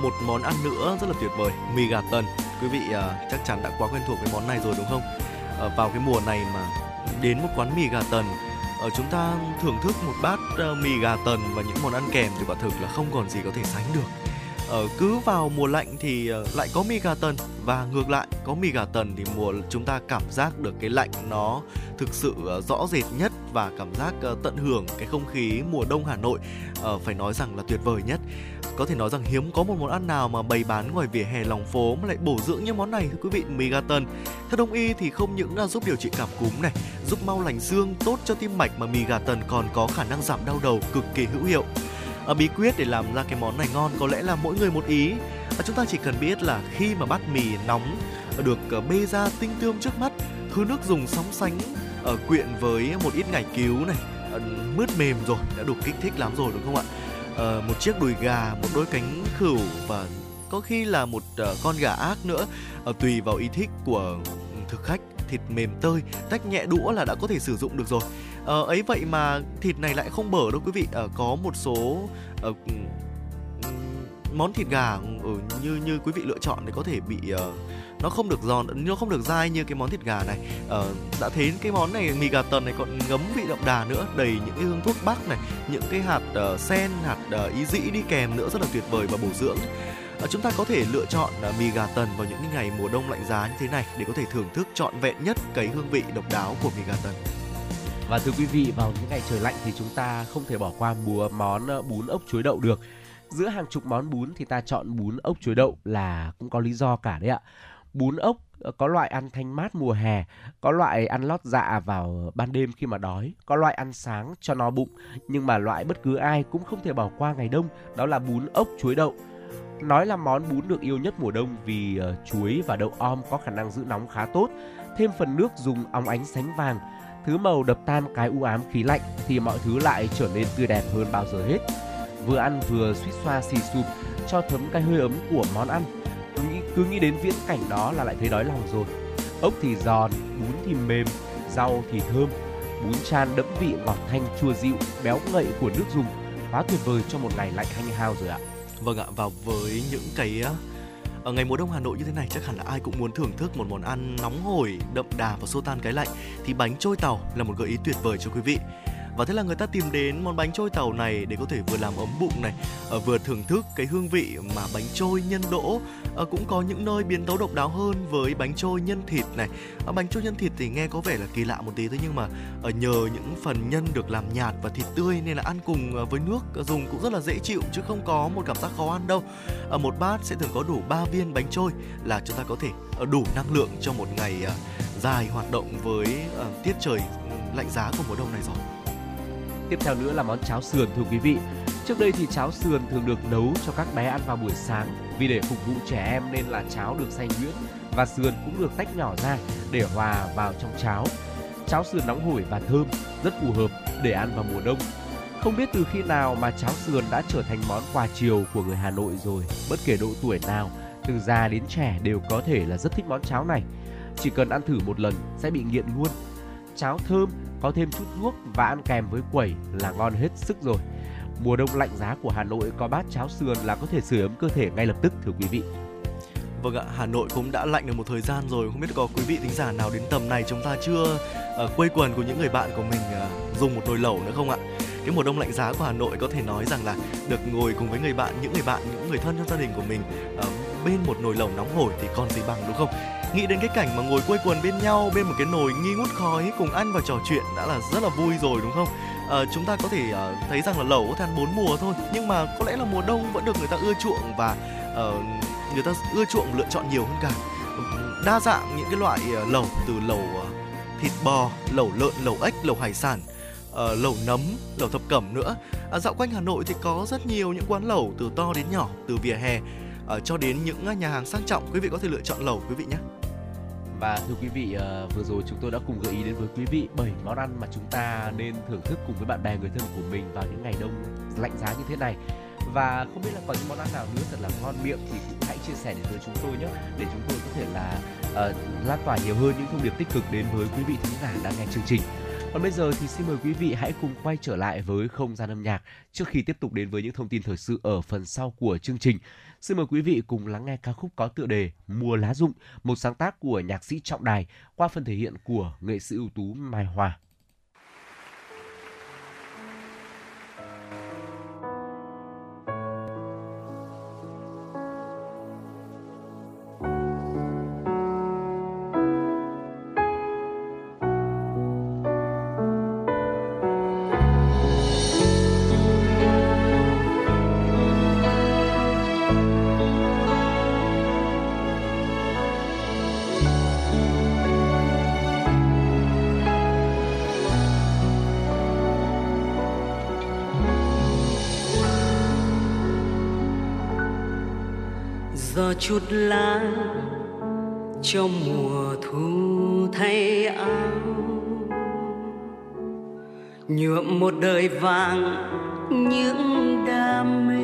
một món ăn nữa rất là tuyệt vời mì gà tần. Quý vị uh, chắc chắn đã quá quen thuộc với món này rồi đúng không? Uh, vào cái mùa này mà đến một quán mì gà tần uh, chúng ta thưởng thức một bát uh, mì gà tần và những món ăn kèm thì quả thực là không còn gì có thể sánh được. Uh, cứ vào mùa lạnh thì uh, lại có mì gà tần và ngược lại có mì gà tần thì mùa chúng ta cảm giác được cái lạnh nó thực sự uh, rõ rệt nhất và cảm giác uh, tận hưởng cái không khí mùa đông Hà Nội uh, phải nói rằng là tuyệt vời nhất có thể nói rằng hiếm có một món ăn nào mà bày bán ngoài vỉa hè lòng phố mà lại bổ dưỡng như món này thưa quý vị mì gà tần theo đông y thì không những là giúp điều trị cảm cúm này giúp mau lành xương tốt cho tim mạch mà mì gà tần còn có khả năng giảm đau đầu cực kỳ hữu hiệu. Ở bí quyết để làm ra cái món này ngon có lẽ là mỗi người một ý. À, chúng ta chỉ cần biết là khi mà bát mì nóng à, được à, bê ra tinh tươm trước mắt thứ nước dùng sóng sánh ở quyện với một ít ngải cứu này mướt mềm rồi đã đủ kích thích lắm rồi đúng không ạ? Uh, một chiếc đùi gà một đôi cánh khửu và có khi là một uh, con gà ác nữa. Uh, tùy vào ý thích của ừ, thực khách thịt mềm tơi tách nhẹ đũa là đã có thể sử dụng được rồi. Uh, ấy vậy mà thịt này lại không bở đâu quý vị. Uh, có một số uh, món thịt gà ừ, như như quý vị lựa chọn thì có thể bị uh, nó không được giòn nó không được dai như cái món thịt gà này ờ, đã thấy cái món này mì gà tần này còn ngấm vị đậm đà nữa đầy những cái hương thuốc bắc này những cái hạt uh, sen hạt uh, ý dĩ đi kèm nữa rất là tuyệt vời và bổ dưỡng À, chúng ta có thể lựa chọn mì gà tần vào những ngày mùa đông lạnh giá như thế này để có thể thưởng thức trọn vẹn nhất cái hương vị độc đáo của mì gà tần. Và thưa quý vị, vào những ngày trời lạnh thì chúng ta không thể bỏ qua mùa món bún ốc chuối đậu được. Giữa hàng chục món bún thì ta chọn bún ốc chuối đậu là cũng có lý do cả đấy ạ Bún ốc ờ, có loại ăn thanh mát mùa hè, có loại ăn lót dạ vào ban đêm khi mà đói, có loại ăn sáng cho no bụng, nhưng mà loại bất cứ ai cũng không thể bỏ qua ngày đông, đó là bún ốc chuối đậu. Nói là món bún được yêu nhất mùa đông vì ờ, chuối và đậu om có khả năng giữ nóng khá tốt, thêm phần nước dùng óng ánh sánh vàng, thứ màu đập tan cái u ám khí lạnh thì mọi thứ lại trở nên tươi đẹp hơn bao giờ hết. Vừa ăn vừa suýt xoa xì sụp cho thấm cái hơi ấm của món ăn. Cứ nghĩ, cứ nghĩ đến viễn cảnh đó là lại thấy đói lòng rồi. Ốc thì giòn, bún thì mềm, rau thì thơm, bún chan đẫm vị ngọt thanh chua dịu, béo ngậy của nước dùng. Quá tuyệt vời cho một ngày lạnh hanh hao rồi ạ. Vâng ạ, và với những cái ở ờ, ngày mùa đông Hà Nội như thế này chắc hẳn là ai cũng muốn thưởng thức một món ăn nóng hổi, đậm đà và xô tan cái lạnh thì bánh trôi tàu là một gợi ý tuyệt vời cho quý vị và thế là người ta tìm đến món bánh trôi tàu này để có thể vừa làm ấm bụng này ờ, vừa thưởng thức cái hương vị mà bánh trôi nhân đỗ. Ờ, cũng có những nơi biến tấu độc đáo hơn với bánh trôi nhân thịt này. Ờ, bánh trôi nhân thịt thì nghe có vẻ là kỳ lạ một tí thôi nhưng mà nhờ những phần nhân được làm nhạt và thịt tươi nên là ăn cùng với nước dùng cũng rất là dễ chịu chứ không có một cảm giác khó ăn đâu. Ở một bát sẽ thường có đủ 3 viên bánh trôi là chúng ta có thể đủ năng lượng cho một ngày dài hoạt động với tiết trời ừ, lạnh giá của mùa đông này rồi. Tiếp theo nữa là món cháo sườn thưa quý vị. Trước đây thì cháo sườn thường được nấu cho các bé ăn vào buổi sáng vì để phục vụ trẻ em nên là cháo được xay nhuyễn và sườn cũng được tách nhỏ ra để hòa vào trong cháo. Cháo sườn nóng hổi và thơm rất phù hợp để ăn vào mùa đông. Không biết từ khi nào mà cháo sườn đã trở thành món quà chiều của người Hà Nội rồi. Bất kể độ tuổi nào, từ già đến trẻ đều có thể là rất thích món cháo này. Chỉ cần ăn thử một lần sẽ bị nghiện luôn. Cháo thơm có thêm chút ruốc và ăn kèm với quẩy là ngon hết sức rồi. Mùa đông lạnh giá của Hà Nội có bát cháo sườn là có thể sưởi ấm cơ thể ngay lập tức thưa quý vị. Vâng ạ, Hà Nội cũng đã lạnh được một thời gian rồi, không biết có quý vị thính giả nào đến tầm này chúng ta chưa uh, quây quần của những người bạn của mình uh, dùng một nồi lẩu nữa không ạ? Cái mùa đông lạnh giá của Hà Nội có thể nói rằng là được ngồi cùng với người bạn, những người bạn, những người thân trong gia đình của mình uh, bên một nồi lẩu nóng hổi thì còn gì bằng đúng không? Nghĩ đến cái cảnh mà ngồi quây quần bên nhau bên một cái nồi nghi ngút khói cùng ăn và trò chuyện đã là rất là vui rồi đúng không? À, chúng ta có thể uh, thấy rằng là lẩu có than bốn mùa thôi nhưng mà có lẽ là mùa đông vẫn được người ta ưa chuộng và uh, người ta ưa chuộng lựa chọn nhiều hơn cả. Đa dạng những cái loại uh, lẩu từ lẩu uh, thịt bò lẩu lợn lẩu ếch lẩu hải sản uh, lẩu nấm lẩu thập cẩm nữa. À, dạo quanh hà nội thì có rất nhiều những quán lẩu từ to đến nhỏ từ vỉa hè uh, cho đến những à, nhà hàng sang trọng. Quý vị có thể lựa chọn lẩu quý vị nhé và thưa quý vị, ờ, vừa rồi chúng tôi đã cùng gợi ý đến với quý vị 7 món ăn mà chúng ta nên thưởng thức cùng với bạn bè người thân của mình vào những ngày đông lạnh giá như thế này. Và không biết là còn những món ăn nào nữa thật là ngon miệng thì cũng hãy chia sẻ đến với chúng tôi nhé để chúng tôi có thể là uh, lan tỏa nhiều hơn những thông điệp tích cực đến với quý vị thính giả đang nghe chương trình. Còn bây giờ thì xin mời quý vị hãy cùng quay trở lại với không gian âm nhạc trước khi tiếp tục đến với những thông tin thời sự ở phần sau của chương trình. Xin mời quý vị cùng lắng nghe ca khúc có tựa đề Mùa lá rụng, một sáng tác của nhạc sĩ Trọng Đài qua phần thể hiện của nghệ sĩ ưu tú Mai hòa chút lá trong mùa thu thay áo. Nhuộm một đời vàng những đam mê.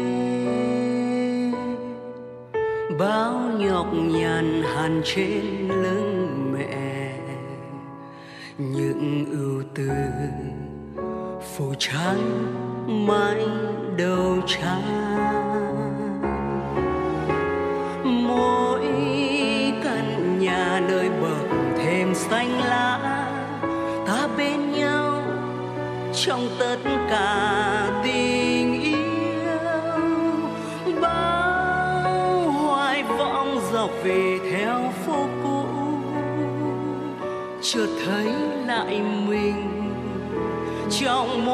Bao nhọc nhằn hằn trên lưng mẹ. Những ưu tư phủ trắng trong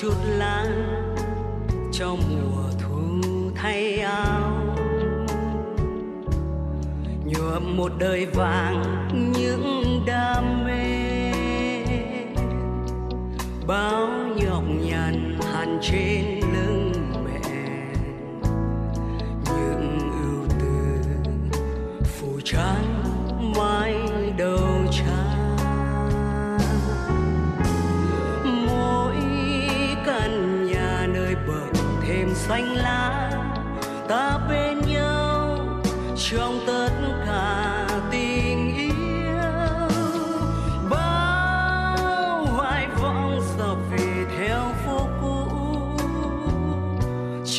chút lá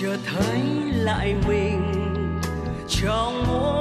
chợt thấy lại mình trong mỗi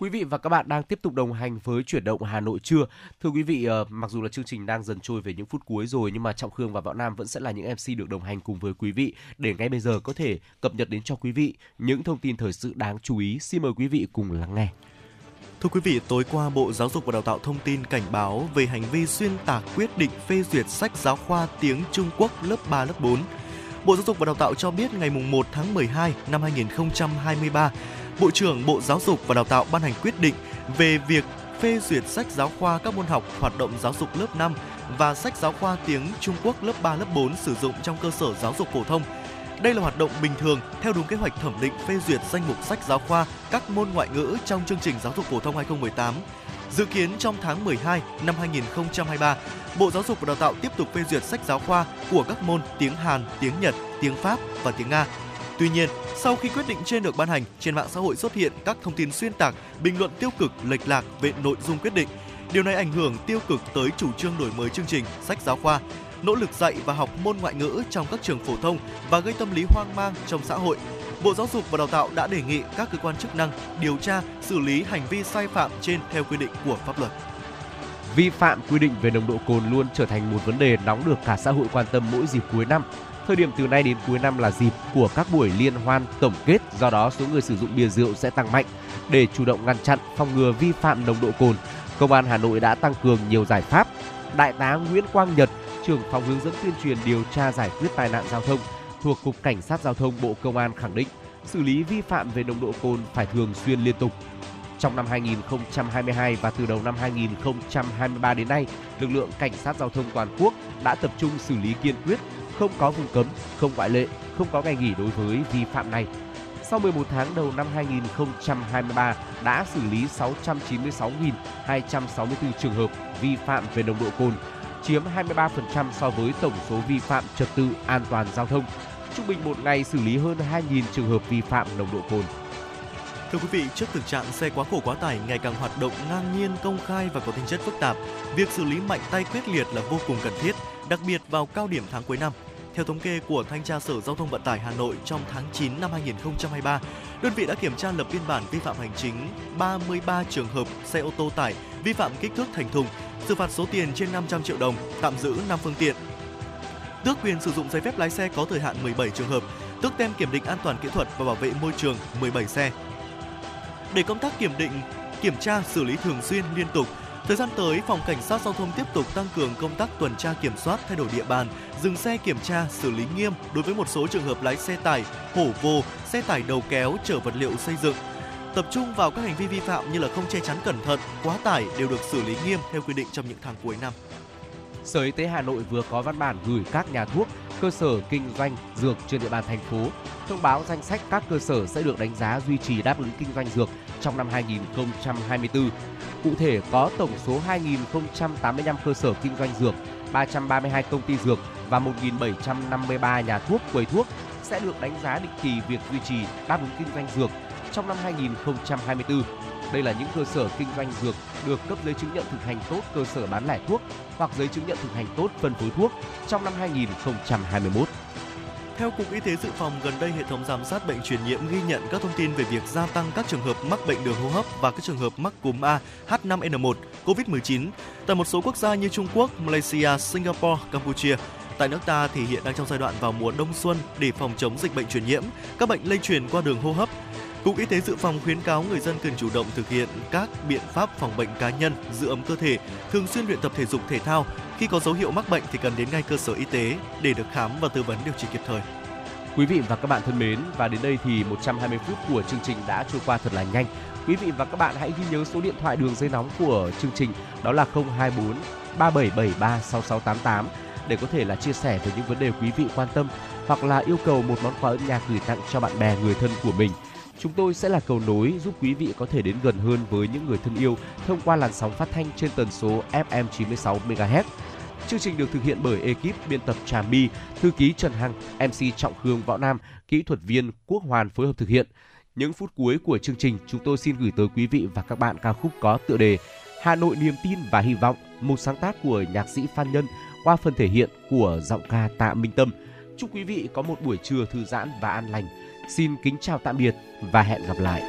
Quý vị và các bạn đang tiếp tục đồng hành với chuyển động Hà Nội trưa. Thưa quý vị, ờ, mặc dù là chương trình đang dần trôi về những phút cuối rồi nhưng mà Trọng Khương và Võ Nam vẫn sẽ là những MC được đồng hành cùng với quý vị để ngay bây giờ có thể cập nhật đến cho quý vị những thông tin thời sự đáng chú ý. Xin mời quý vị cùng lắng nghe. Thưa quý vị, tối qua Bộ Giáo dục và Đào tạo thông tin cảnh báo về hành vi xuyên tạc quyết định phê duyệt sách giáo khoa tiếng Trung Quốc lớp 3, lớp 4. Bộ Giáo dục và Đào tạo cho biết ngày 1 tháng 12 năm 2023, Bộ trưởng Bộ Giáo dục và Đào tạo ban hành quyết định về việc phê duyệt sách giáo khoa các môn học hoạt động giáo dục lớp 5 và sách giáo khoa tiếng Trung Quốc lớp 3, lớp 4 sử dụng trong cơ sở giáo dục phổ thông. Đây là hoạt động bình thường theo đúng kế hoạch thẩm định phê duyệt danh mục sách giáo khoa các môn ngoại ngữ trong chương trình giáo dục phổ thông 2018. Dự kiến trong tháng 12 năm 2023, Bộ Giáo dục và Đào tạo tiếp tục phê duyệt sách giáo khoa của các môn tiếng Hàn, tiếng Nhật, tiếng Pháp và tiếng Nga. Tuy nhiên, sau khi quyết định trên được ban hành, trên mạng xã hội xuất hiện các thông tin xuyên tạc, bình luận tiêu cực, lệch lạc về nội dung quyết định. Điều này ảnh hưởng tiêu cực tới chủ trương đổi mới chương trình, sách giáo khoa, nỗ lực dạy và học môn ngoại ngữ trong các trường phổ thông và gây tâm lý hoang mang trong xã hội. Bộ Giáo dục và Đào tạo đã đề nghị các cơ quan chức năng điều tra, xử lý hành vi sai phạm trên theo quy định của pháp luật. Vi phạm quy định về nồng độ cồn luôn trở thành một vấn đề nóng được cả xã hội quan tâm mỗi dịp cuối năm. Thời điểm từ nay đến cuối năm là dịp của các buổi liên hoan tổng kết, do đó số người sử dụng bia rượu sẽ tăng mạnh. Để chủ động ngăn chặn, phòng ngừa vi phạm nồng độ cồn, Công an Hà Nội đã tăng cường nhiều giải pháp. Đại tá Nguyễn Quang Nhật, trưởng phòng hướng dẫn tuyên truyền điều tra giải quyết tai nạn giao thông thuộc Cục Cảnh sát Giao thông Bộ Công an khẳng định xử lý vi phạm về nồng độ cồn phải thường xuyên liên tục. Trong năm 2022 và từ đầu năm 2023 đến nay, lực lượng cảnh sát giao thông toàn quốc đã tập trung xử lý kiên quyết, không có vùng cấm, không ngoại lệ, không có ngày nghỉ đối với vi phạm này. Sau 11 tháng đầu năm 2023 đã xử lý 696.264 trường hợp vi phạm về nồng độ cồn, chiếm 23% so với tổng số vi phạm trật tự an toàn giao thông. Trung bình một ngày xử lý hơn 2.000 trường hợp vi phạm nồng độ cồn. Thưa quý vị, trước thực trạng xe quá khổ quá tải ngày càng hoạt động ngang nhiên, công khai và có tính chất phức tạp, việc xử lý mạnh tay quyết liệt là vô cùng cần thiết, đặc biệt vào cao điểm tháng cuối năm. Theo thống kê của Thanh tra Sở Giao thông Vận tải Hà Nội trong tháng 9 năm 2023, đơn vị đã kiểm tra lập biên bản vi phạm hành chính 33 trường hợp xe ô tô tải vi phạm kích thước thành thùng, xử phạt số tiền trên 500 triệu đồng, tạm giữ 5 phương tiện. Tước quyền sử dụng giấy phép lái xe có thời hạn 17 trường hợp, tước tem kiểm định an toàn kỹ thuật và bảo vệ môi trường 17 xe. Để công tác kiểm định, kiểm tra, xử lý thường xuyên liên tục, Thời gian tới, Phòng Cảnh sát Giao thông tiếp tục tăng cường công tác tuần tra kiểm soát thay đổi địa bàn, dừng xe kiểm tra, xử lý nghiêm đối với một số trường hợp lái xe tải, hổ vô xe tải đầu kéo chở vật liệu xây dựng. Tập trung vào các hành vi vi phạm như là không che chắn cẩn thận, quá tải đều được xử lý nghiêm theo quy định trong những tháng cuối năm. Sở Y tế Hà Nội vừa có văn bản gửi các nhà thuốc, cơ sở kinh doanh dược trên địa bàn thành phố thông báo danh sách các cơ sở sẽ được đánh giá duy trì đáp ứng kinh doanh dược trong năm 2024. Cụ thể có tổng số 2.085 cơ sở kinh doanh dược, 332 công ty dược và 1.753 nhà thuốc quầy thuốc sẽ được đánh giá định kỳ việc duy trì đáp ứng kinh doanh dược trong năm 2024. Đây là những cơ sở kinh doanh dược được cấp giấy chứng nhận thực hành tốt cơ sở bán lẻ thuốc hoặc giấy chứng nhận thực hành tốt phân phối thuốc trong năm 2021. Theo Cục Y tế Dự phòng, gần đây hệ thống giám sát bệnh truyền nhiễm ghi nhận các thông tin về việc gia tăng các trường hợp mắc bệnh đường hô hấp và các trường hợp mắc cúm A H5N1 COVID-19 tại một số quốc gia như Trung Quốc, Malaysia, Singapore, Campuchia. Tại nước ta thì hiện đang trong giai đoạn vào mùa đông xuân để phòng chống dịch bệnh truyền nhiễm, các bệnh lây truyền qua đường hô hấp. Cục Y tế Dự phòng khuyến cáo người dân cần chủ động thực hiện các biện pháp phòng bệnh cá nhân, giữ ấm cơ thể, thường xuyên luyện tập thể dục thể thao. Khi có dấu hiệu mắc bệnh thì cần đến ngay cơ sở y tế để được khám và tư vấn điều trị kịp thời. Quý vị và các bạn thân mến, và đến đây thì 120 phút của chương trình đã trôi qua thật là nhanh. Quý vị và các bạn hãy ghi nhớ số điện thoại đường dây nóng của chương trình đó là 024 3773 6688 để có thể là chia sẻ về những vấn đề quý vị quan tâm hoặc là yêu cầu một món quà âm nhạc gửi tặng cho bạn bè người thân của mình. Chúng tôi sẽ là cầu nối giúp quý vị có thể đến gần hơn với những người thân yêu thông qua làn sóng phát thanh trên tần số FM 96 MHz. Chương trình được thực hiện bởi ekip biên tập Trà My, thư ký Trần Hằng, MC Trọng Khương Võ Nam, kỹ thuật viên Quốc Hoàn phối hợp thực hiện. Những phút cuối của chương trình, chúng tôi xin gửi tới quý vị và các bạn ca khúc có tựa đề Hà Nội niềm tin và hy vọng, một sáng tác của nhạc sĩ Phan Nhân qua phần thể hiện của giọng ca Tạ Minh Tâm. Chúc quý vị có một buổi trưa thư giãn và an lành. Xin kính chào tạm biệt và hẹn gặp lại.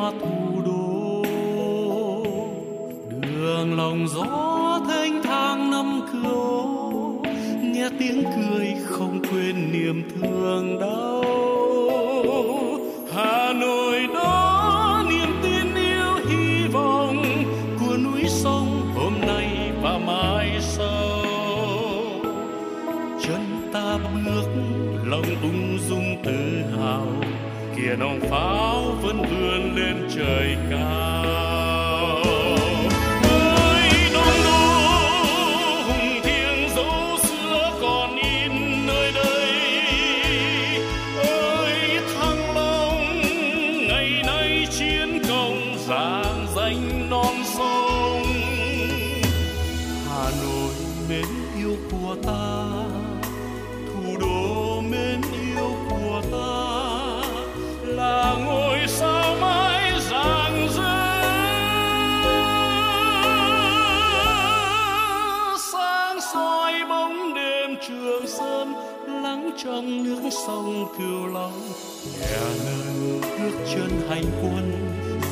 mặt hồ tiếng cười không quên niềm thương đau. Hà nội đó niềm tin yêu, hy vọng của núi sông hôm nay và mai sau chân ta bước, lòng ung dung tự hào kia nòng pháo vẫn vươn lên trời cao. Chân hành quân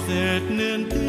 dệt nên tiếng